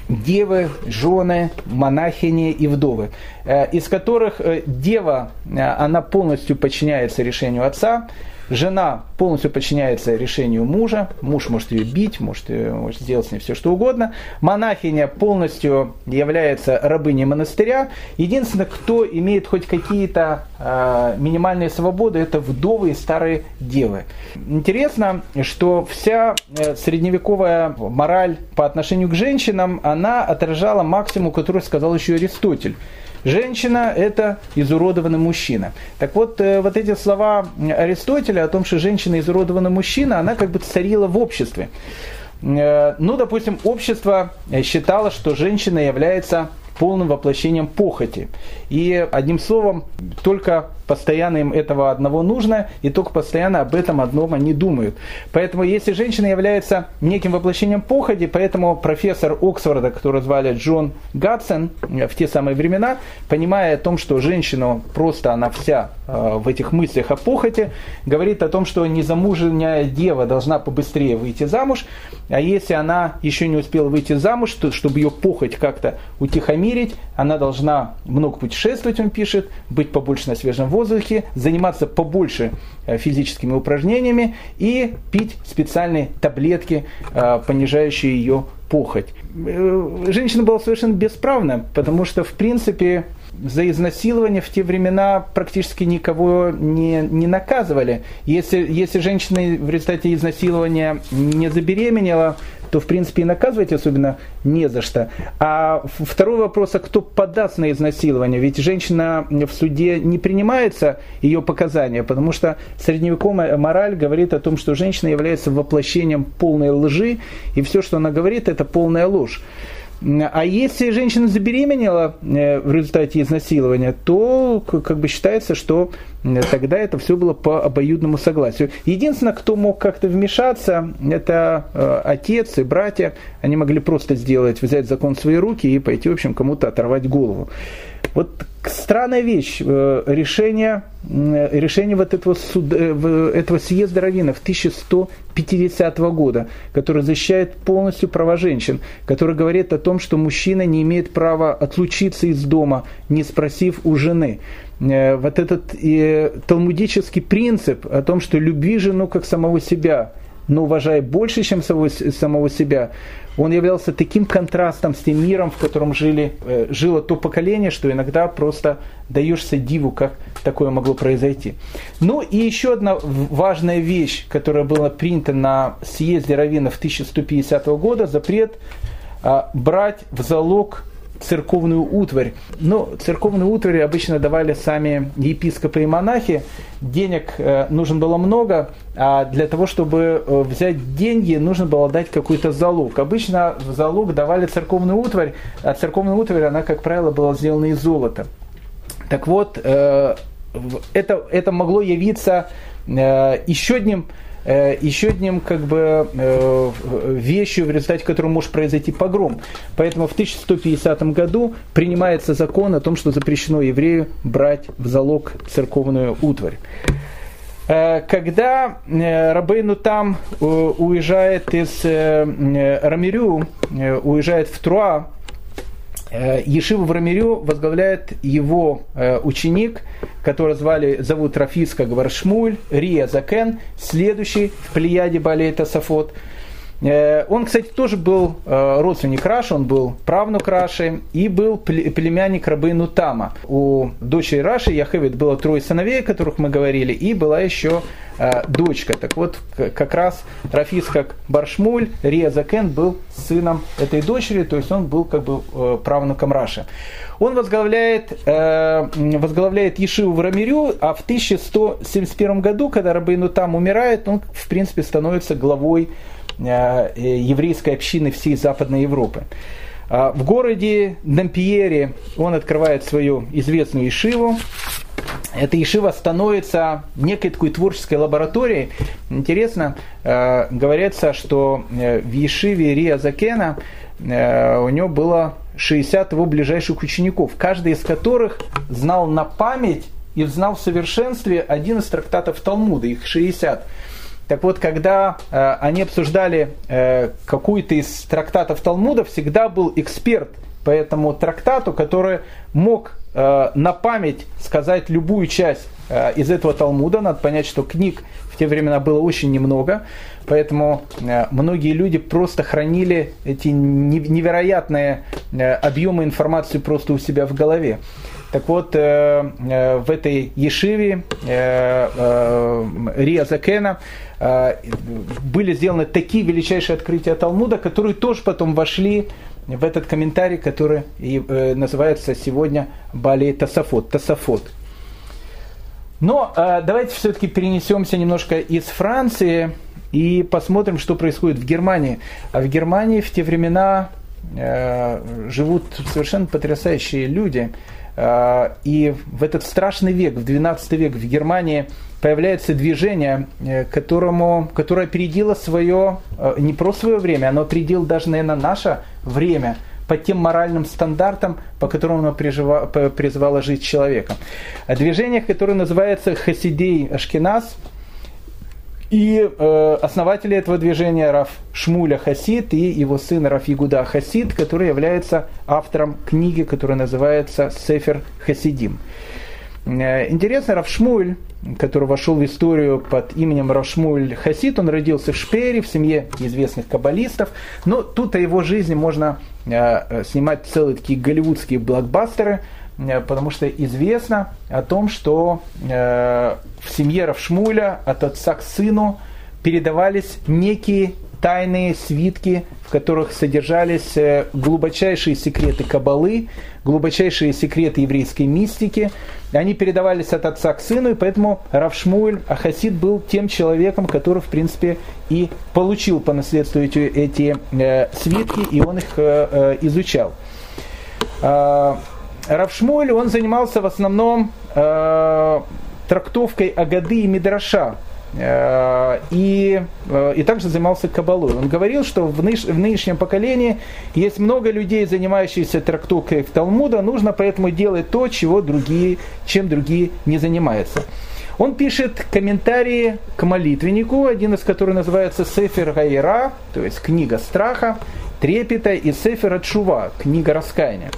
A: девы, жены, монахини и вдовы, э, из которых э, дева, э, она полностью подчиняется решению отца, Жена полностью подчиняется решению мужа. Муж может ее бить, может, может сделать с ней все, что угодно. Монахиня полностью является рабыней монастыря. Единственное, кто имеет хоть какие-то э, минимальные свободы, это вдовы и старые девы. Интересно, что вся э, средневековая мораль по отношению к женщинам, она отражала максимум, который сказал еще Аристотель. Женщина – это изуродованный мужчина. Так вот, э, вот эти слова Аристотеля о том, что женщина – изуродованный мужчина, она как бы царила в обществе. Э, ну, допустим, общество считало, что женщина является полным воплощением похоти. И одним словом, только постоянно им этого одного нужно, и только постоянно об этом одном они думают. Поэтому если женщина является неким воплощением походи, поэтому профессор Оксфорда, которого звали Джон Гадсон в те самые времена, понимая о том, что женщину просто она вся э, в этих мыслях о похоти, говорит о том, что незамужняя дева должна побыстрее выйти замуж, а если она еще не успела выйти замуж, то чтобы ее похоть как-то утихомирить, она должна много путешествовать, он пишет, быть побольше на свежем воздухе, заниматься побольше э, физическими упражнениями и пить специальные таблетки, э, понижающие ее похоть. Э, женщина была совершенно бесправна, потому что, в принципе, за изнасилование в те времена практически никого не, не наказывали. Если, если женщина в результате изнасилования не забеременела, то, в принципе, и наказывать особенно не за что. А второй вопрос, а кто подаст на изнасилование? Ведь женщина в суде не принимается ее показания, потому что средневековая мораль говорит о том, что женщина является воплощением полной лжи, и все, что она говорит, это полная ложь. А если женщина забеременела э, в результате изнасилования, то как бы считается, что тогда это все было по обоюдному согласию. Единственное, кто мог как-то вмешаться, это э, отец и братья. Они могли просто сделать, взять закон в свои руки и пойти, в общем, кому-то оторвать голову. Вот странная вещь. Э, решение, решение вот этого, суда, этого съезда раввинов 1150 года, который защищает полностью права женщин, который говорит о том, что мужчина не имеет права отлучиться из дома, не спросив у жены. Э, вот этот талмудический принцип о том, что люби жену как самого себя, но уважай больше, чем самого, самого себя, он являлся таким контрастом с тем миром, в котором жили, э, жило то поколение, что иногда просто даешься диву, как такое могло произойти. Ну и еще одна важная вещь, которая была принята на съезде раввинов 1150 года, запрет э, брать в залог церковную утварь. Но ну, церковную утварь обычно давали сами епископы и монахи. Денег э, нужно было много, а для того, чтобы э, взять деньги, нужно было дать какой-то залог. Обычно в залог давали церковную утварь, а церковная утварь, она, как правило, была сделана из золота. Так вот, э, это, это могло явиться еще одним еще одним как бы э, вещью, в результате которой может произойти погром. Поэтому в 1150 году принимается закон о том, что запрещено еврею брать в залог церковную утварь. Э, когда Рабейну там уезжает из Рамирю, уезжает в Труа, Э, Ешиву в возглавляет его э, ученик, которого звали, зовут Рафиска Гваршмуль, Рия Закен, следующий в плеяде Балейта Сафот – Э, он, кстати, тоже был э, родственник Раши, он был правнук Раши и был племянник рабыну Тама. У дочери Раши Яхевит было трое сыновей, о которых мы говорили, и была еще э, дочка. Так вот, как раз Рафис как Баршмуль, Резакен был сыном этой дочери, то есть он был как бы правнуком Раши. Он возглавляет, возглавляет Ешиву в Рамирю, а в 1171 году, когда Рабейну Там умирает, он, в принципе, становится главой Э, еврейской общины всей Западной Европы. А в городе Дампьере он открывает свою известную Ишиву. Эта Ишива становится некой такой творческой лабораторией. Интересно, э, говорится, что э, в Ешиве Риа Закена у него было 60 его ближайших учеников, каждый из которых знал на память и знал в совершенстве один из трактатов Талмуда, их 60. Так вот, когда э, они обсуждали э, какую-то из трактатов Талмуда, всегда был эксперт по этому трактату, который мог э, на память сказать любую часть э, из этого Талмуда. Надо понять, что книг в те времена было очень немного, поэтому э, многие люди просто хранили эти невероятные э, объемы информации просто у себя в голове. Так вот, э, э, в этой Ешиве э, Рия Закена были сделаны такие величайшие открытия Талмуда, которые тоже потом вошли в этот комментарий, который и, называется сегодня Бали Тасафот. Тасафот. Но давайте все-таки перенесемся немножко из Франции и посмотрим, что происходит в Германии. А в Германии в те времена живут совершенно потрясающие люди – и в этот страшный век, в 12 век в Германии появляется движение, э, которому, которое опередило свое, э, не про свое время, оно опередило даже, наверное, наше время по тем моральным стандартам, по которым оно призывало жить человека. Движение, которое называется Хасидей Ашкеназ – и э, основатели этого движения Раф Шмуля Хасид и его сын Раф Игуда Хасид, который является автором книги, которая называется Сефер Хасидим. Э, интересно, Раф Шмуль, который вошел в историю под именем Раф Шмуль Хасид, он родился в Шпере, в семье известных каббалистов, но тут о его жизни можно э, снимать целые такие голливудские блокбастеры – потому что известно о том, что э, в семье Равшмуля от отца к сыну передавались некие тайные свитки, в которых содержались э, глубочайшие секреты Кабалы, глубочайшие секреты еврейской мистики. Они передавались от отца к сыну, и поэтому Равшмуль Ахасид был тем человеком, который, в принципе, и получил по наследству эти, эти э, свитки, и он их э, э изучал. Равшмуэль, он занимался в основном э, трактовкой Агады и Мидраша. Э, и, э, и также занимался кабалой. Он говорил, что в, ныш, в нынешнем поколении есть много людей, занимающихся трактовкой в Талмуда, нужно поэтому делать то, чего другие, чем другие не занимаются. Он пишет комментарии к молитвеннику, один из которых называется Сефер Гайра, то есть книга страха, трепета, и Сефер Чува, книга раскаяния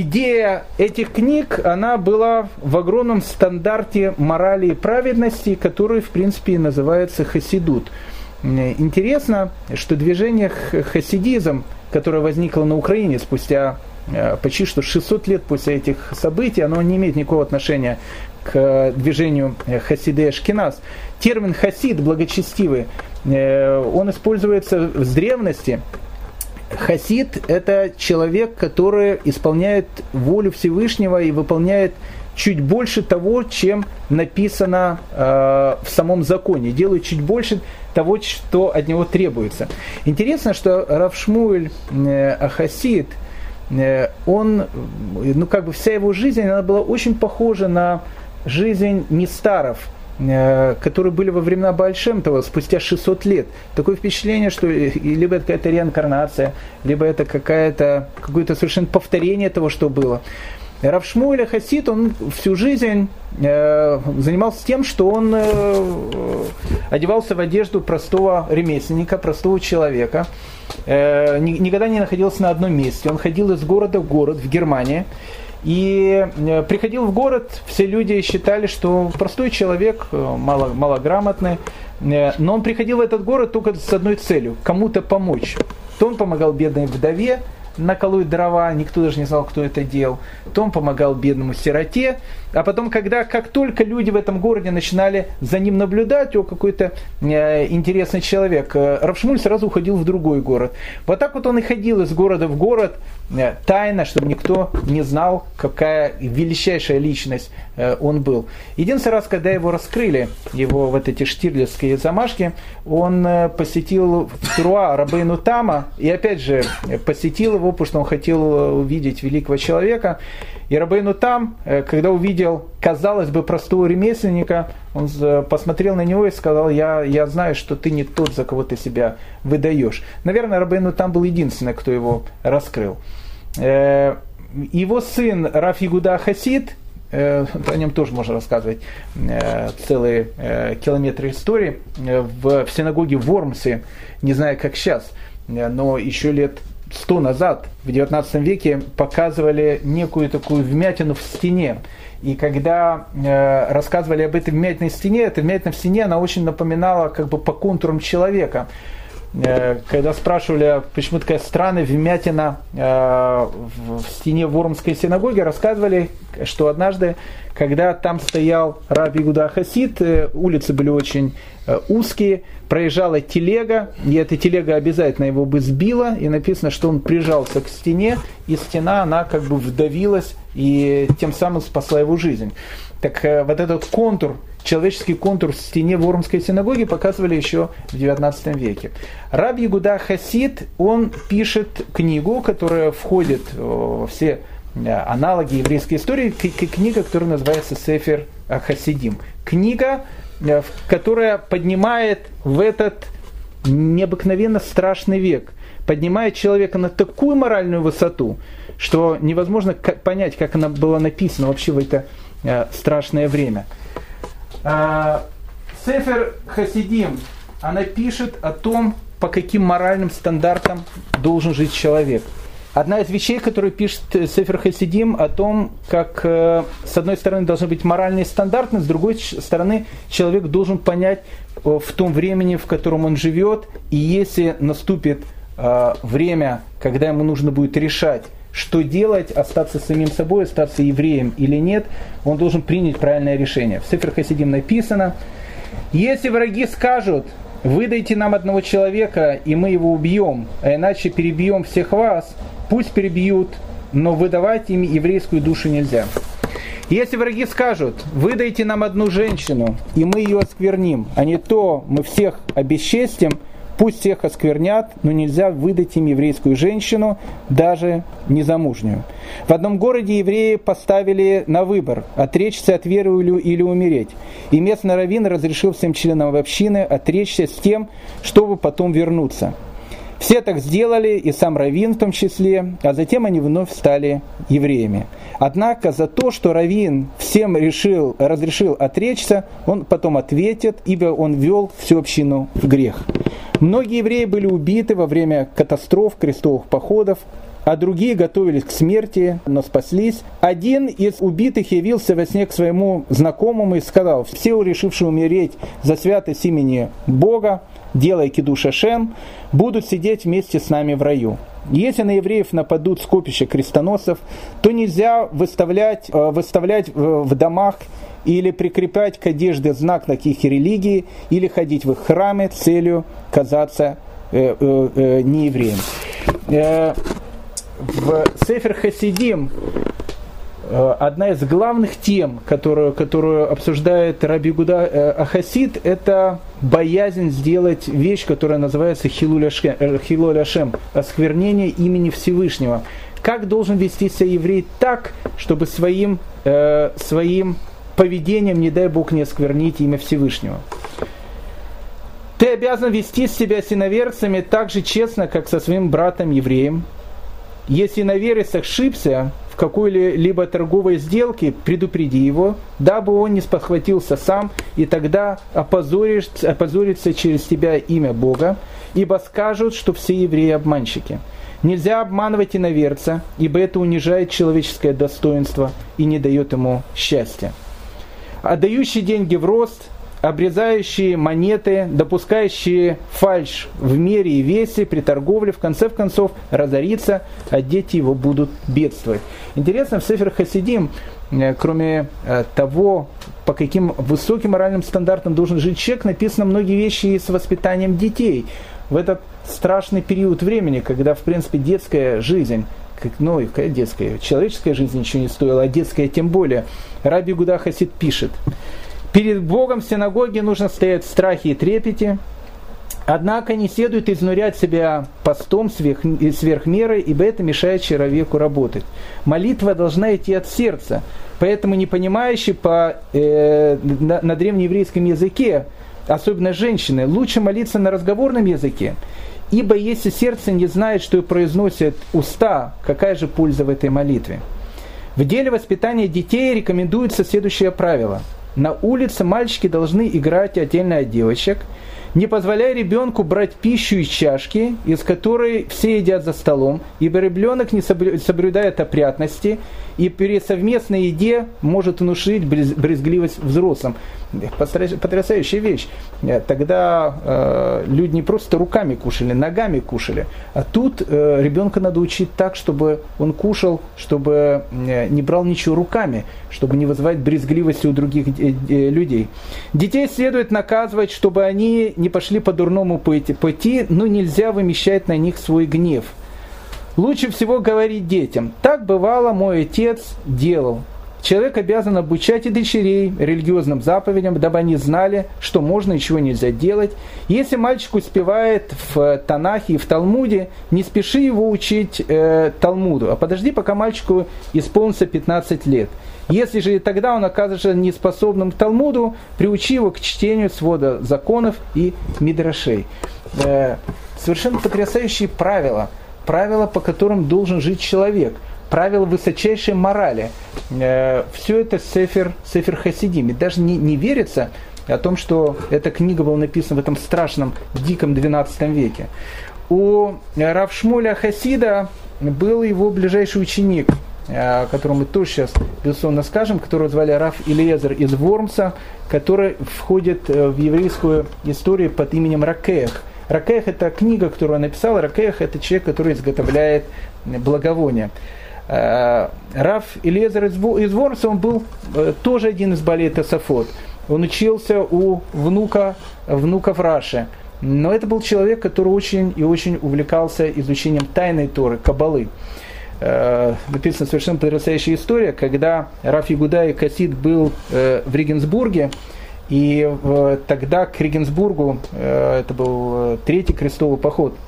A: идея этих книг, она была в огромном стандарте морали и праведности, который, в принципе, называется хасидут. Интересно, что движение хасидизм, которое возникло на Украине спустя э, почти что 600 лет после этих событий, оно не имеет никакого отношения к движению хасиды Ашкиназ. Термин хасид, благочестивый, э, он используется с древности Хасид – это человек, который исполняет волю Всевышнего и выполняет чуть больше того, чем написано э, в самом законе, делает чуть больше того, что от него требуется. Интересно, что Равшмуэль э, Ахасид, э, он, ну как бы вся его жизнь, она была очень похожа на жизнь Э, которые были во времена Бальшемтова, спустя 600 лет. Такое впечатление, что либо это какая-то реинкарнация, либо это какая-то, какое-то совершенно повторение того, что было. Равшмуэль Хасид, он всю жизнь э, занимался тем, что он э, одевался в одежду простого ремесленника, простого человека, э, никогда не находился на одном месте. Он ходил из города в город в Германии, и э, приходил в город, все люди считали, что простой человек, э, мало, малограмотный, э, но он приходил в этот город только с одной целью – кому-то помочь. То он помогал бедной вдове, наколоть дрова, никто даже не знал, кто это делал. То он помогал бедному сироте, а потом, когда, как только люди в этом городе начинали за ним наблюдать, о, какой-то э, интересный человек, э, Равшмуль сразу уходил в другой город. Вот так вот он и ходил из города в город, э, тайно, чтобы никто не знал, какая величайшая личность э, он был. Единственный раз, когда его раскрыли, его вот эти штирлицкие замашки, он э, посетил в Труа Рабейну Тама, и опять же посетил его потому что он хотел увидеть великого человека. И Рабейну там, когда увидел, казалось бы, простого ремесленника, он посмотрел на него и сказал, я, я знаю, что ты не тот, за кого ты себя выдаешь. Наверное, Рабейну там был единственный, кто его раскрыл. Его сын Раф Ягуда Хасид, Э, о нем тоже можно рассказывать э, целые э, километры истории. В синагоге в Вормсе, не знаю как сейчас, но еще лет сто назад, в 19 веке, показывали некую такую вмятину в стене. И когда э, рассказывали об этой вмятиной стене, эта вмятина в стене, она очень напоминала как бы по контурам человека. Э, когда спрашивали, почему такая странная вмятина э, в стене Вормской синагоги, рассказывали, что однажды, когда там стоял Раби Гуда Хасид, э, улицы были очень узкие, проезжала телега, и эта телега обязательно его бы сбила, и написано, что он прижался к стене, и стена, она как бы вдавилась, и тем самым спасла его жизнь. Так вот этот контур человеческий контур в стене Вормской синагоги показывали еще в XIX веке. Раб Ягуда Хасид, он пишет книгу, которая входит во все э, аналоги еврейской истории, книга, которая называется Сефер Хасидим. Книга, э, которая поднимает в этот необыкновенно страшный век, поднимает человека на такую моральную высоту, что невозможно понять, как она была написана вообще в это э, страшное время – а, Сефер Хасидим, она пишет о том, по каким моральным стандартам должен жить человек. Одна из вещей, которую пишет Сефер Хасидим, о том, как э, с одной стороны должны быть моральные стандарты, с другой стороны человек должен понять э, в том времени, в котором он живет, и если наступит э, время, когда ему нужно будет решать, что делать, остаться самим собой, остаться евреем или нет, он должен принять правильное решение. В Сефер Хасидим написано, если враги скажут, выдайте нам одного человека, и мы его убьем, а иначе перебьем всех вас, пусть перебьют, но выдавать им еврейскую душу нельзя. Если враги скажут, выдайте нам одну женщину, и мы ее оскверним, а не то мы всех обесчестим, Пусть всех осквернят, но нельзя выдать им еврейскую женщину, даже незамужнюю. В одном городе евреи поставили на выбор, отречься от веры или умереть. И местный раввин разрешил всем членам общины отречься с тем, чтобы потом вернуться. Все так сделали, и сам Равин в том числе, а затем они вновь стали евреями. Однако за то, что Равин всем решил, разрешил отречься, он потом ответит, ибо он вел всю общину в грех. Многие евреи были убиты во время катастроф, крестовых походов, а другие готовились к смерти, но спаслись. Один из убитых явился во сне к своему знакомому и сказал, все решившие умереть за святость имени Бога, делая кидуша Шем, будут сидеть вместе с нами в раю. Если на евреев нападут скопища крестоносцев, то нельзя выставлять, э, выставлять в домах или прикреплять к одежде знак таких религий, или ходить в их храмы целью казаться э, э, э, неевреем. Э, в Сефер Хасидим одна из главных тем, которую, которую обсуждает Раби Гуда э, Ахасид, это боязнь сделать вещь, которая называется Хилуля Шем, осквернение имени Всевышнего. Как должен вести себя еврей так, чтобы своим, э, своим поведением, не дай Бог, не осквернить имя Всевышнего. Ты обязан вести себя с иноверцами так же честно, как со своим братом евреем. Если иноверец ошибся в какой-либо торговой сделке, предупреди его, дабы он не спохватился сам, и тогда опозоришься, опозорится через тебя имя Бога, ибо скажут, что все евреи обманщики. Нельзя обманывать иноверца, ибо это унижает человеческое достоинство и не дает ему счастья отдающие деньги в рост, обрезающие монеты, допускающие фальш в мере и весе при торговле, в конце концов разорится, а дети его будут бедствовать. Интересно, в Сефер Хасидим, э, кроме э, того, по каким высоким моральным стандартам должен жить человек, написано многие вещи с воспитанием детей. В этот страшный период времени, когда, в принципе, детская жизнь как, ну, какая детская, человеческая жизнь ничего не стоила, а детская тем более. Раби Гуда Хасид пишет, перед Богом в синагоге нужно стоять в страхе и трепете, Однако не следует изнурять себя постом сверх, сверх меры, ибо это мешает человеку работать. Молитва должна идти от сердца, поэтому не понимающий по, э, на, на древнееврейском языке, особенно женщины, лучше молиться на разговорном языке. Ибо если сердце не знает, что произносят уста, какая же польза в этой молитве? В деле воспитания детей рекомендуется следующее правило. На улице мальчики должны играть отдельно от девочек – не позволяя ребенку брать пищу из чашки, из которой все едят за столом, ибо ребенок не соблюдает опрятности и при совместной еде может внушить брезгливость взрослым. Потрясающая вещь. Э, тогда э, люди не просто руками кушали, ногами кушали. А тут э, ребенка надо учить так, чтобы он кушал, чтобы э, не брал ничего руками, чтобы не вызывать брезгливости у других э, людей. Детей следует наказывать, чтобы они не пошли по дурному пути, но нельзя вымещать на них свой гнев. Лучше всего говорить детям, так бывало мой отец делал. Человек обязан обучать и дочерей религиозным заповедям, дабы они знали, что можно и чего нельзя делать. Если мальчик успевает в Танахе и в Талмуде, не спеши его учить э, Талмуду, а подожди, пока мальчику исполнится 15 лет. Если же и тогда он окажется неспособным к Талмуду, приучи его к чтению свода законов и мидрашей. Э, совершенно потрясающие правила, правила, по которым должен жить человек – правила высочайшей морали. Э, Все это Сефер, Сефер Хасидим. И даже не, не верится о том, что эта книга была написана в этом страшном, диком 12 веке. У Равшмуля Хасида был его ближайший ученик, о котором мы тоже сейчас, безусловно, скажем, которого звали Раф Илиезер из Вормса, который входит э, в еврейскую историю под именем Ракех. Ракех – это книга, которую он написал. Ракех – это человек, который изготовляет благовония. Э, Раф Илезер из Ворса, он был э, тоже один из балей Тософот. Он учился у внука, внука Раши. Но это был человек, который очень и очень увлекался изучением тайной Торы, Кабалы. Э, написана совершенно потрясающая история, когда Раф Игуда и Касид был в Регенсбурге, и тогда к Регенсбургу, это был третий крестовый поход –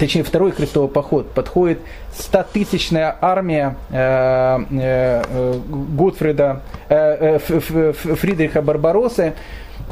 A: точнее второй крестовый поход, подходит 100-тысячная армия э, э, э Готфрида, э, э Фридриха Барбаросы,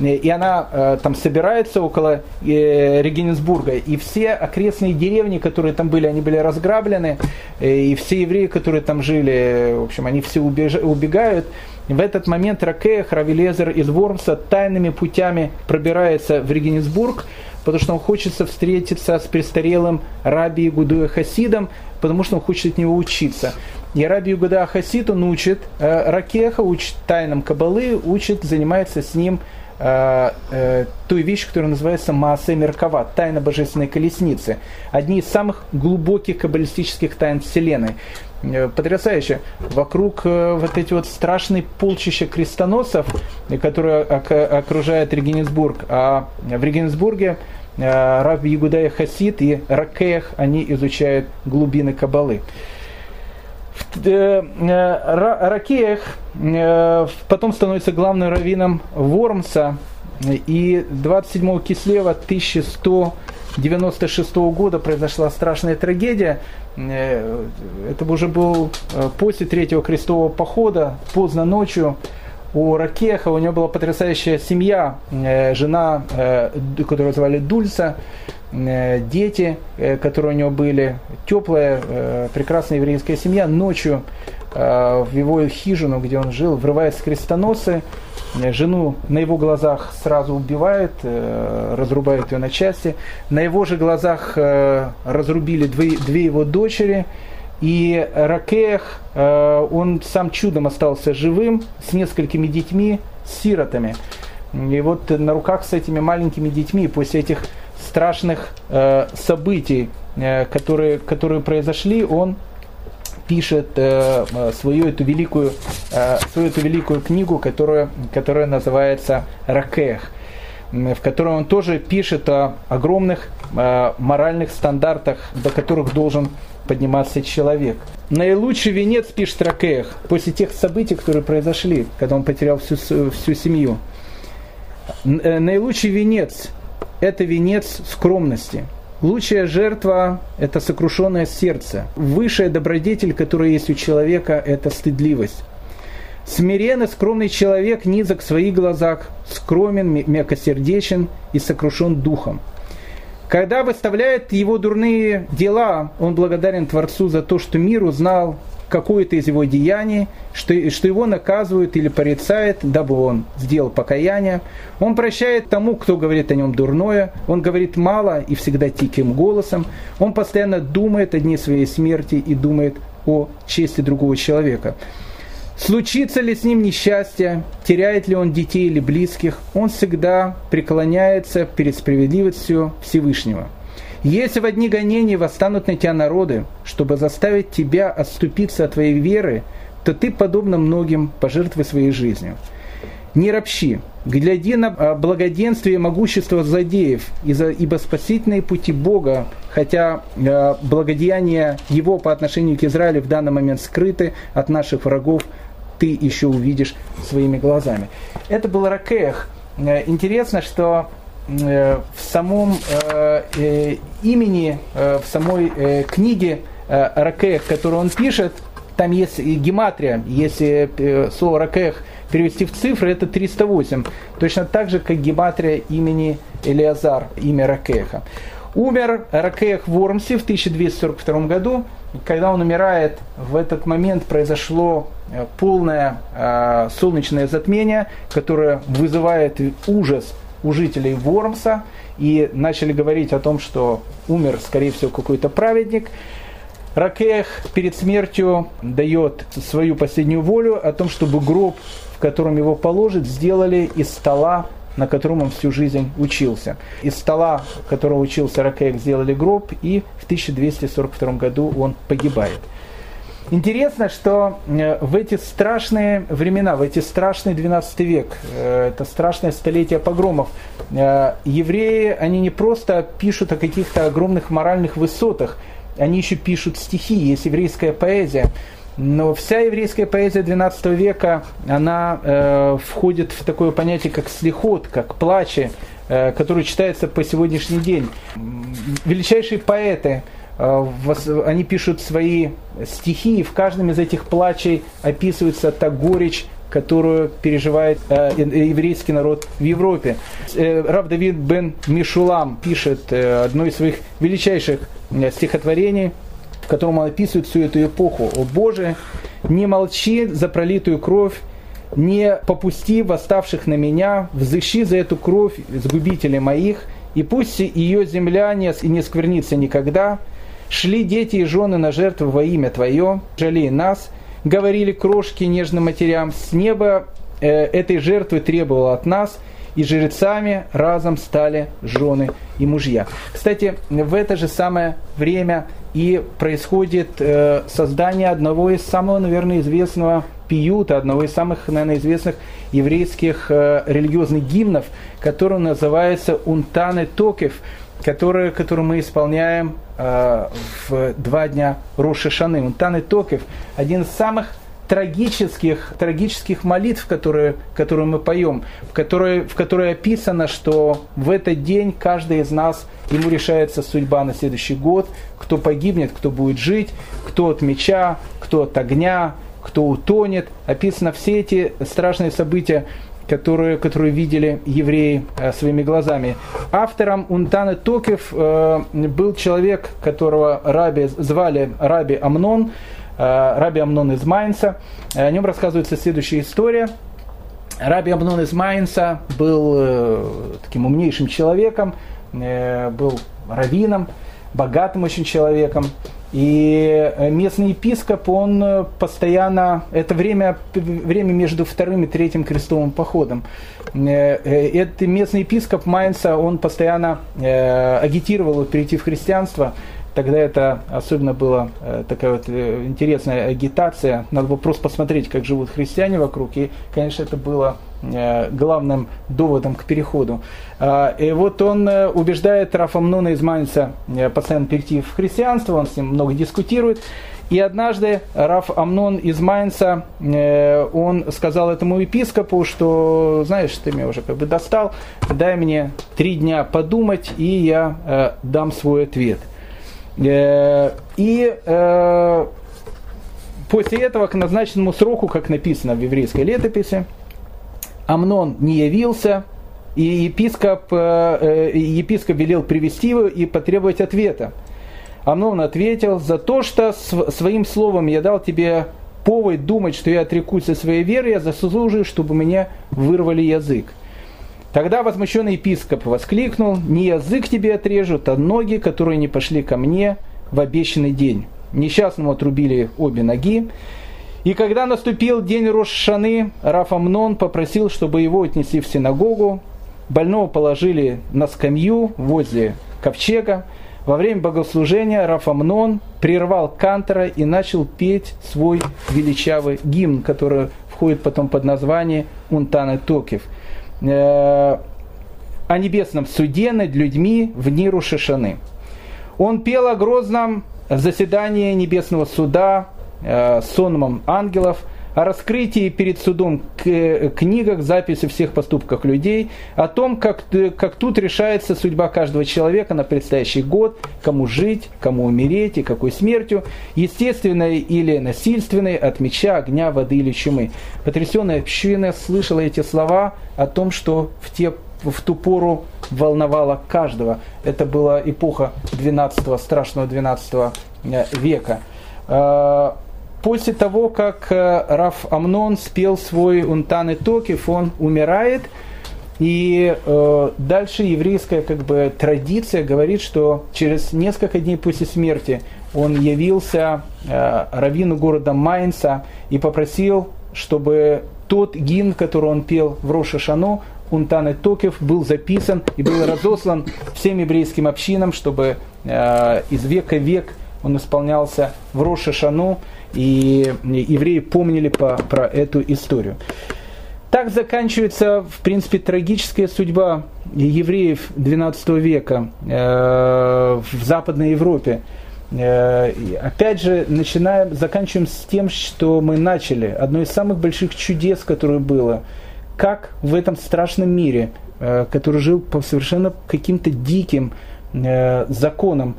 A: и она э, там собирается около э, Регенсбурга, и все окрестные деревни, которые там были, они были разграблены, э, и все евреи, которые там жили, в общем, они все убеж- убегают. В этот момент Ракея, Хравелезер из Вормса тайными путями пробирается в Регенсбург, потому что он хочется встретиться с престарелым Раби Гудуя Хасидом, потому что он хочет от него учиться. И Раби Гудуя Хасид, он учит э, Ракеха, учит тайнам Кабалы, учит, занимается с ним э, э, той вещь, которая называется Маасе Меркава, тайна божественной колесницы. Одни из самых глубоких каббалистических тайн Вселенной. Э, потрясающе. Вокруг э, вот эти вот страшные полчища крестоносцев, которые окружают Регенсбург. А в Регенсбурге Э, Раб Ягудая Хасид и Ракех, они изучают глубины Кабалы. Ракех потом становится главным раввином Вормса, и 27 Кислева 1196 года произошла страшная трагедия. Это уже был после третьего крестового похода, поздно ночью у Ракеха, у него была потрясающая семья, э, жена, э, которую звали Дульса, э, дети, которые у него были, теплая, прекрасная еврейская семья. Ночью в его хижину, где он жил, врываются крестоносцы, жену на его глазах сразу убивают, разрубают ее на части. На его же глазах разрубили две, две его дочери – и Ракех, э, он сам чудом остался живым с несколькими детьми, с сиротами. И вот на руках с этими маленькими детьми после этих страшных э, событий, э, которые, которые произошли, он пишет свою эту великую, свою эту великую книгу, которая, которая называется «Ракех» в которой он тоже пишет о огромных моральных стандартах, до которых должен подниматься человек. Наилучший венец, пишет Ракеях, после тех событий, которые произошли, когда он потерял всю, всю семью. Э, наилучший венец – это венец скромности. Лучшая жертва – это сокрушенное сердце. Высшая добродетель, которая есть у человека – это стыдливость. Смиренный, скромный человек низок в своих глазах, скромен, мягкосердечен и сокрушен духом. Когда выставляет его дурные дела, он благодарен Творцу за то, что мир узнал какое-то из его деяний, что, что его наказывают или порицают, дабы он сделал покаяние. Он прощает тому, кто говорит о нем дурное. Он говорит мало и всегда тихим голосом. Он постоянно думает о дне своей смерти и думает о чести другого человека. Случится ли с ним несчастье, теряет ли он детей или близких, он всегда преклоняется перед справедливостью Всевышнего – если в одни гонения восстанут на тебя народы, чтобы заставить тебя отступиться от твоей веры, то ты, подобно многим, пожертвуй своей жизнью. Не ропщи, гляди на а, благоденствие и могущество злодеев, ибо спасительные пути Бога, хотя а, благодеяния Его по отношению к Израилю в данный момент скрыты от наших врагов, ты еще увидишь своими глазами. Это был Ракех. Э, интересно, что в самом э, э, имени, в самой книге Ракех, которую он пишет, там есть гематрия, если слово Ракех перевести в цифры, это 308. Точно так же, как гематрия имени Элиазар, имя Ракеха. Умер Ракех в Вормсе в 1242 году. Когда он умирает, в этот момент произошло полное э, солнечное затмение, которое вызывает ужас у жителей Вормса и начали говорить о том, что умер, скорее всего, какой-то праведник. Ракех перед смертью дает свою последнюю волю о том, чтобы гроб, в котором его положат, сделали из стола, на котором он всю жизнь учился. Из стола, которого учился Ракех, сделали гроб, и в 1242 году он погибает. Интересно, что э, в эти страшные времена, в эти страшные 12 век, э, это страшное столетие погромов, э, евреи, они не просто пишут о каких-то огромных моральных высотах, они еще пишут стихи, есть еврейская поэзия. Но вся еврейская поэзия XII века, она э, входит в такое понятие, как слихот, как плачи, э, который читается по сегодняшний день. Величайшие поэты – они пишут свои стихи, и в каждом из этих плачей описывается та горечь, которую переживает э, еврейский народ в Европе. Э, Раб Давид бен Мишулам пишет э, одно из своих величайших э, стихотворений, в котором он описывает всю эту эпоху. «О Боже, не молчи за пролитую кровь, не попусти восставших на меня, взыщи за эту кровь сгубителей моих, и пусть ее земля не, не сквернится никогда, Шли дети и жены на жертву во имя Твое, жалей нас, говорили крошки нежным матерям, с неба э, этой жертвы требовало от нас, и жрецами разом стали жены и мужья. Кстати, в это же самое время и происходит э, создание одного из самого, наверное, известного пиюта, одного из самых, наверное, известных еврейских э, религиозных гимнов, который называется «Унтаны Токев», который, который мы исполняем э, в два дня Роши Шаны. Унтан Токев – один из самых трагических, трагических молитв, которые, которые мы поем, в которой, в которой описано, что в этот день каждый из нас, ему решается судьба на следующий год, кто погибнет, кто будет жить, кто от меча, кто от огня, кто утонет. Описано все эти страшные события, которые, которые видели евреи э, своими глазами. Автором Унтана Токев э, был человек, которого раби, звали Раби Амнон, э, Раби Амнон из Майнца. О нем рассказывается следующая история. Раби Амнон из Майнца был таким умнейшим человеком, был раввином, богатым очень человеком. И э, местный епископ, он э, постоянно, это время, время между вторым и третьим крестовым походом. Э, это местный епископ Майнца, он постоянно агитировал перейти в христианство. Тогда это особенно была такая вот интересная агитация. Надо было просто посмотреть, как живут христиане вокруг. И, конечно, это было Э, главным доводом к переходу. А, и вот он э, убеждает Рафа Мнуна из Майнца э, постоянно перейти в христианство, он с ним много дискутирует. И однажды Раф Амнон из Майнца, э, он сказал этому епископу, что, знаешь, ты меня уже как бы достал, дай мне три дня подумать, и я э, дам свой ответ. Э, и э, после этого к назначенному сроку, как написано в еврейской летописи, Амнон не явился, и епископ, э, епископ велел привести его и потребовать ответа. Амнон ответил, за то, что своим словом я дал тебе повод думать, что я отрекусь от своей веры, я заслуживаю, чтобы меня вырвали язык. Тогда возмущенный епископ воскликнул, не язык тебе отрежут, а ноги, которые не пошли ко мне в обещанный день. Несчастному отрубили обе ноги. И когда наступил день Рошшаны, Рафамнон попросил, чтобы его отнесли в синагогу. Больного положили на скамью возле ковчега. Во время богослужения Рафамнон прервал кантора и начал петь свой величавый гимн, который входит потом под название «Унтаны Токев». Э, о небесном суде над людьми в Ниру Шишаны. Он пел о грозном заседании небесного суда, э, сонмом ангелов – о раскрытии перед судом книгах, записи всех поступков людей, о том, как, как тут решается судьба каждого человека на предстоящий год, кому жить, кому умереть и какой смертью, естественной или насильственной, от меча, огня, воды или чумы. Потрясенная община слышала эти слова о том, что в те в ту пору волновало каждого. Это была эпоха 12 страшного 12 э, века. Э, после того, как э, Раф Амнон спел свой Унтан и Токив, он умирает, и э, дальше еврейская как бы, традиция говорит, что через несколько дней после смерти он явился э, раввину города Майнца и попросил, чтобы тот гимн, который он пел в Рошашану, Унтан и Токев, был записан и был разослан всем еврейским общинам, чтобы э, из века в век он исполнялся в Рошашану и евреи помнили по, про эту историю. Так заканчивается, в принципе, трагическая судьба евреев XII века э, в Западной Европе. Э, опять же, начинаем, заканчиваем с тем, что мы начали. Одно из самых больших чудес, которое было, как в этом страшном мире, э, который жил по совершенно каким-то диким э, законам,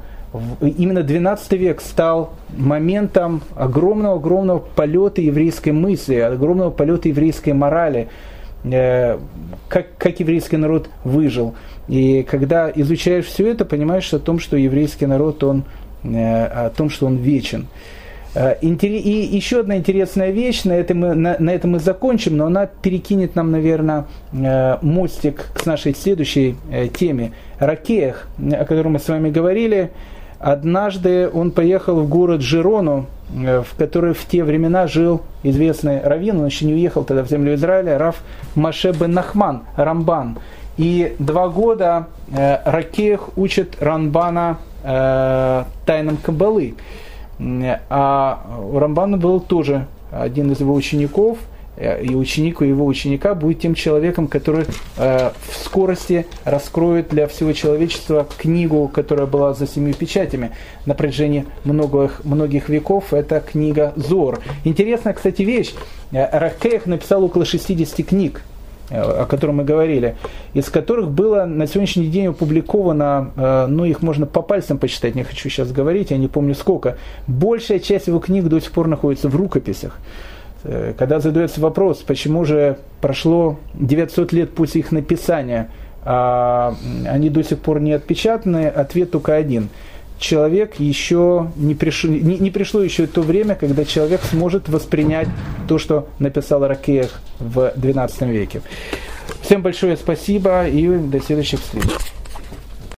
A: именно 12 век стал моментом огромного-огромного полета еврейской мысли, огромного полета еврейской морали, как, как еврейский народ выжил. И когда изучаешь все это, понимаешь о том, что еврейский народ, он, о том, что он вечен. Э, и еще одна интересная вещь, на этом, мы, на, на этом мы закончим, но она перекинет нам, наверное, мостик к нашей следующей теме. Ракеях, о котором мы с вами говорили, Однажды он поехал в город Жирону, э, в который в те времена жил известный раввин, он еще не уехал тогда в землю Израиля, Раф Маше бен Нахман, Рамбан. И два года э, Ракех учит Рамбана э, тайнам Кабалы. А у Рамбана был тоже один из его учеников – Э, и ученик у его ученика будет тем человеком, который э, в скорости раскроет для всего человечества книгу, которая была за семью печатями на протяжении многих, многих веков. Это книга Зор. Интересная, кстати, вещь. Э, Рахкех написал около 60 книг о котором мы говорили, из которых было на сегодняшний день опубликовано, ну их можно по пальцам почитать, не хочу сейчас говорить, я не помню сколько, большая часть его книг до сих пор находится в рукописях. Э, когда задается вопрос, почему же прошло 900 лет после их написания, а они до сих пор не отпечатаны, ответ только один. Человек еще не пришло, не, не пришло еще то время, когда человек сможет воспринять то, что написал Ракеях в XII веке. Всем большое спасибо и до следующих встреч.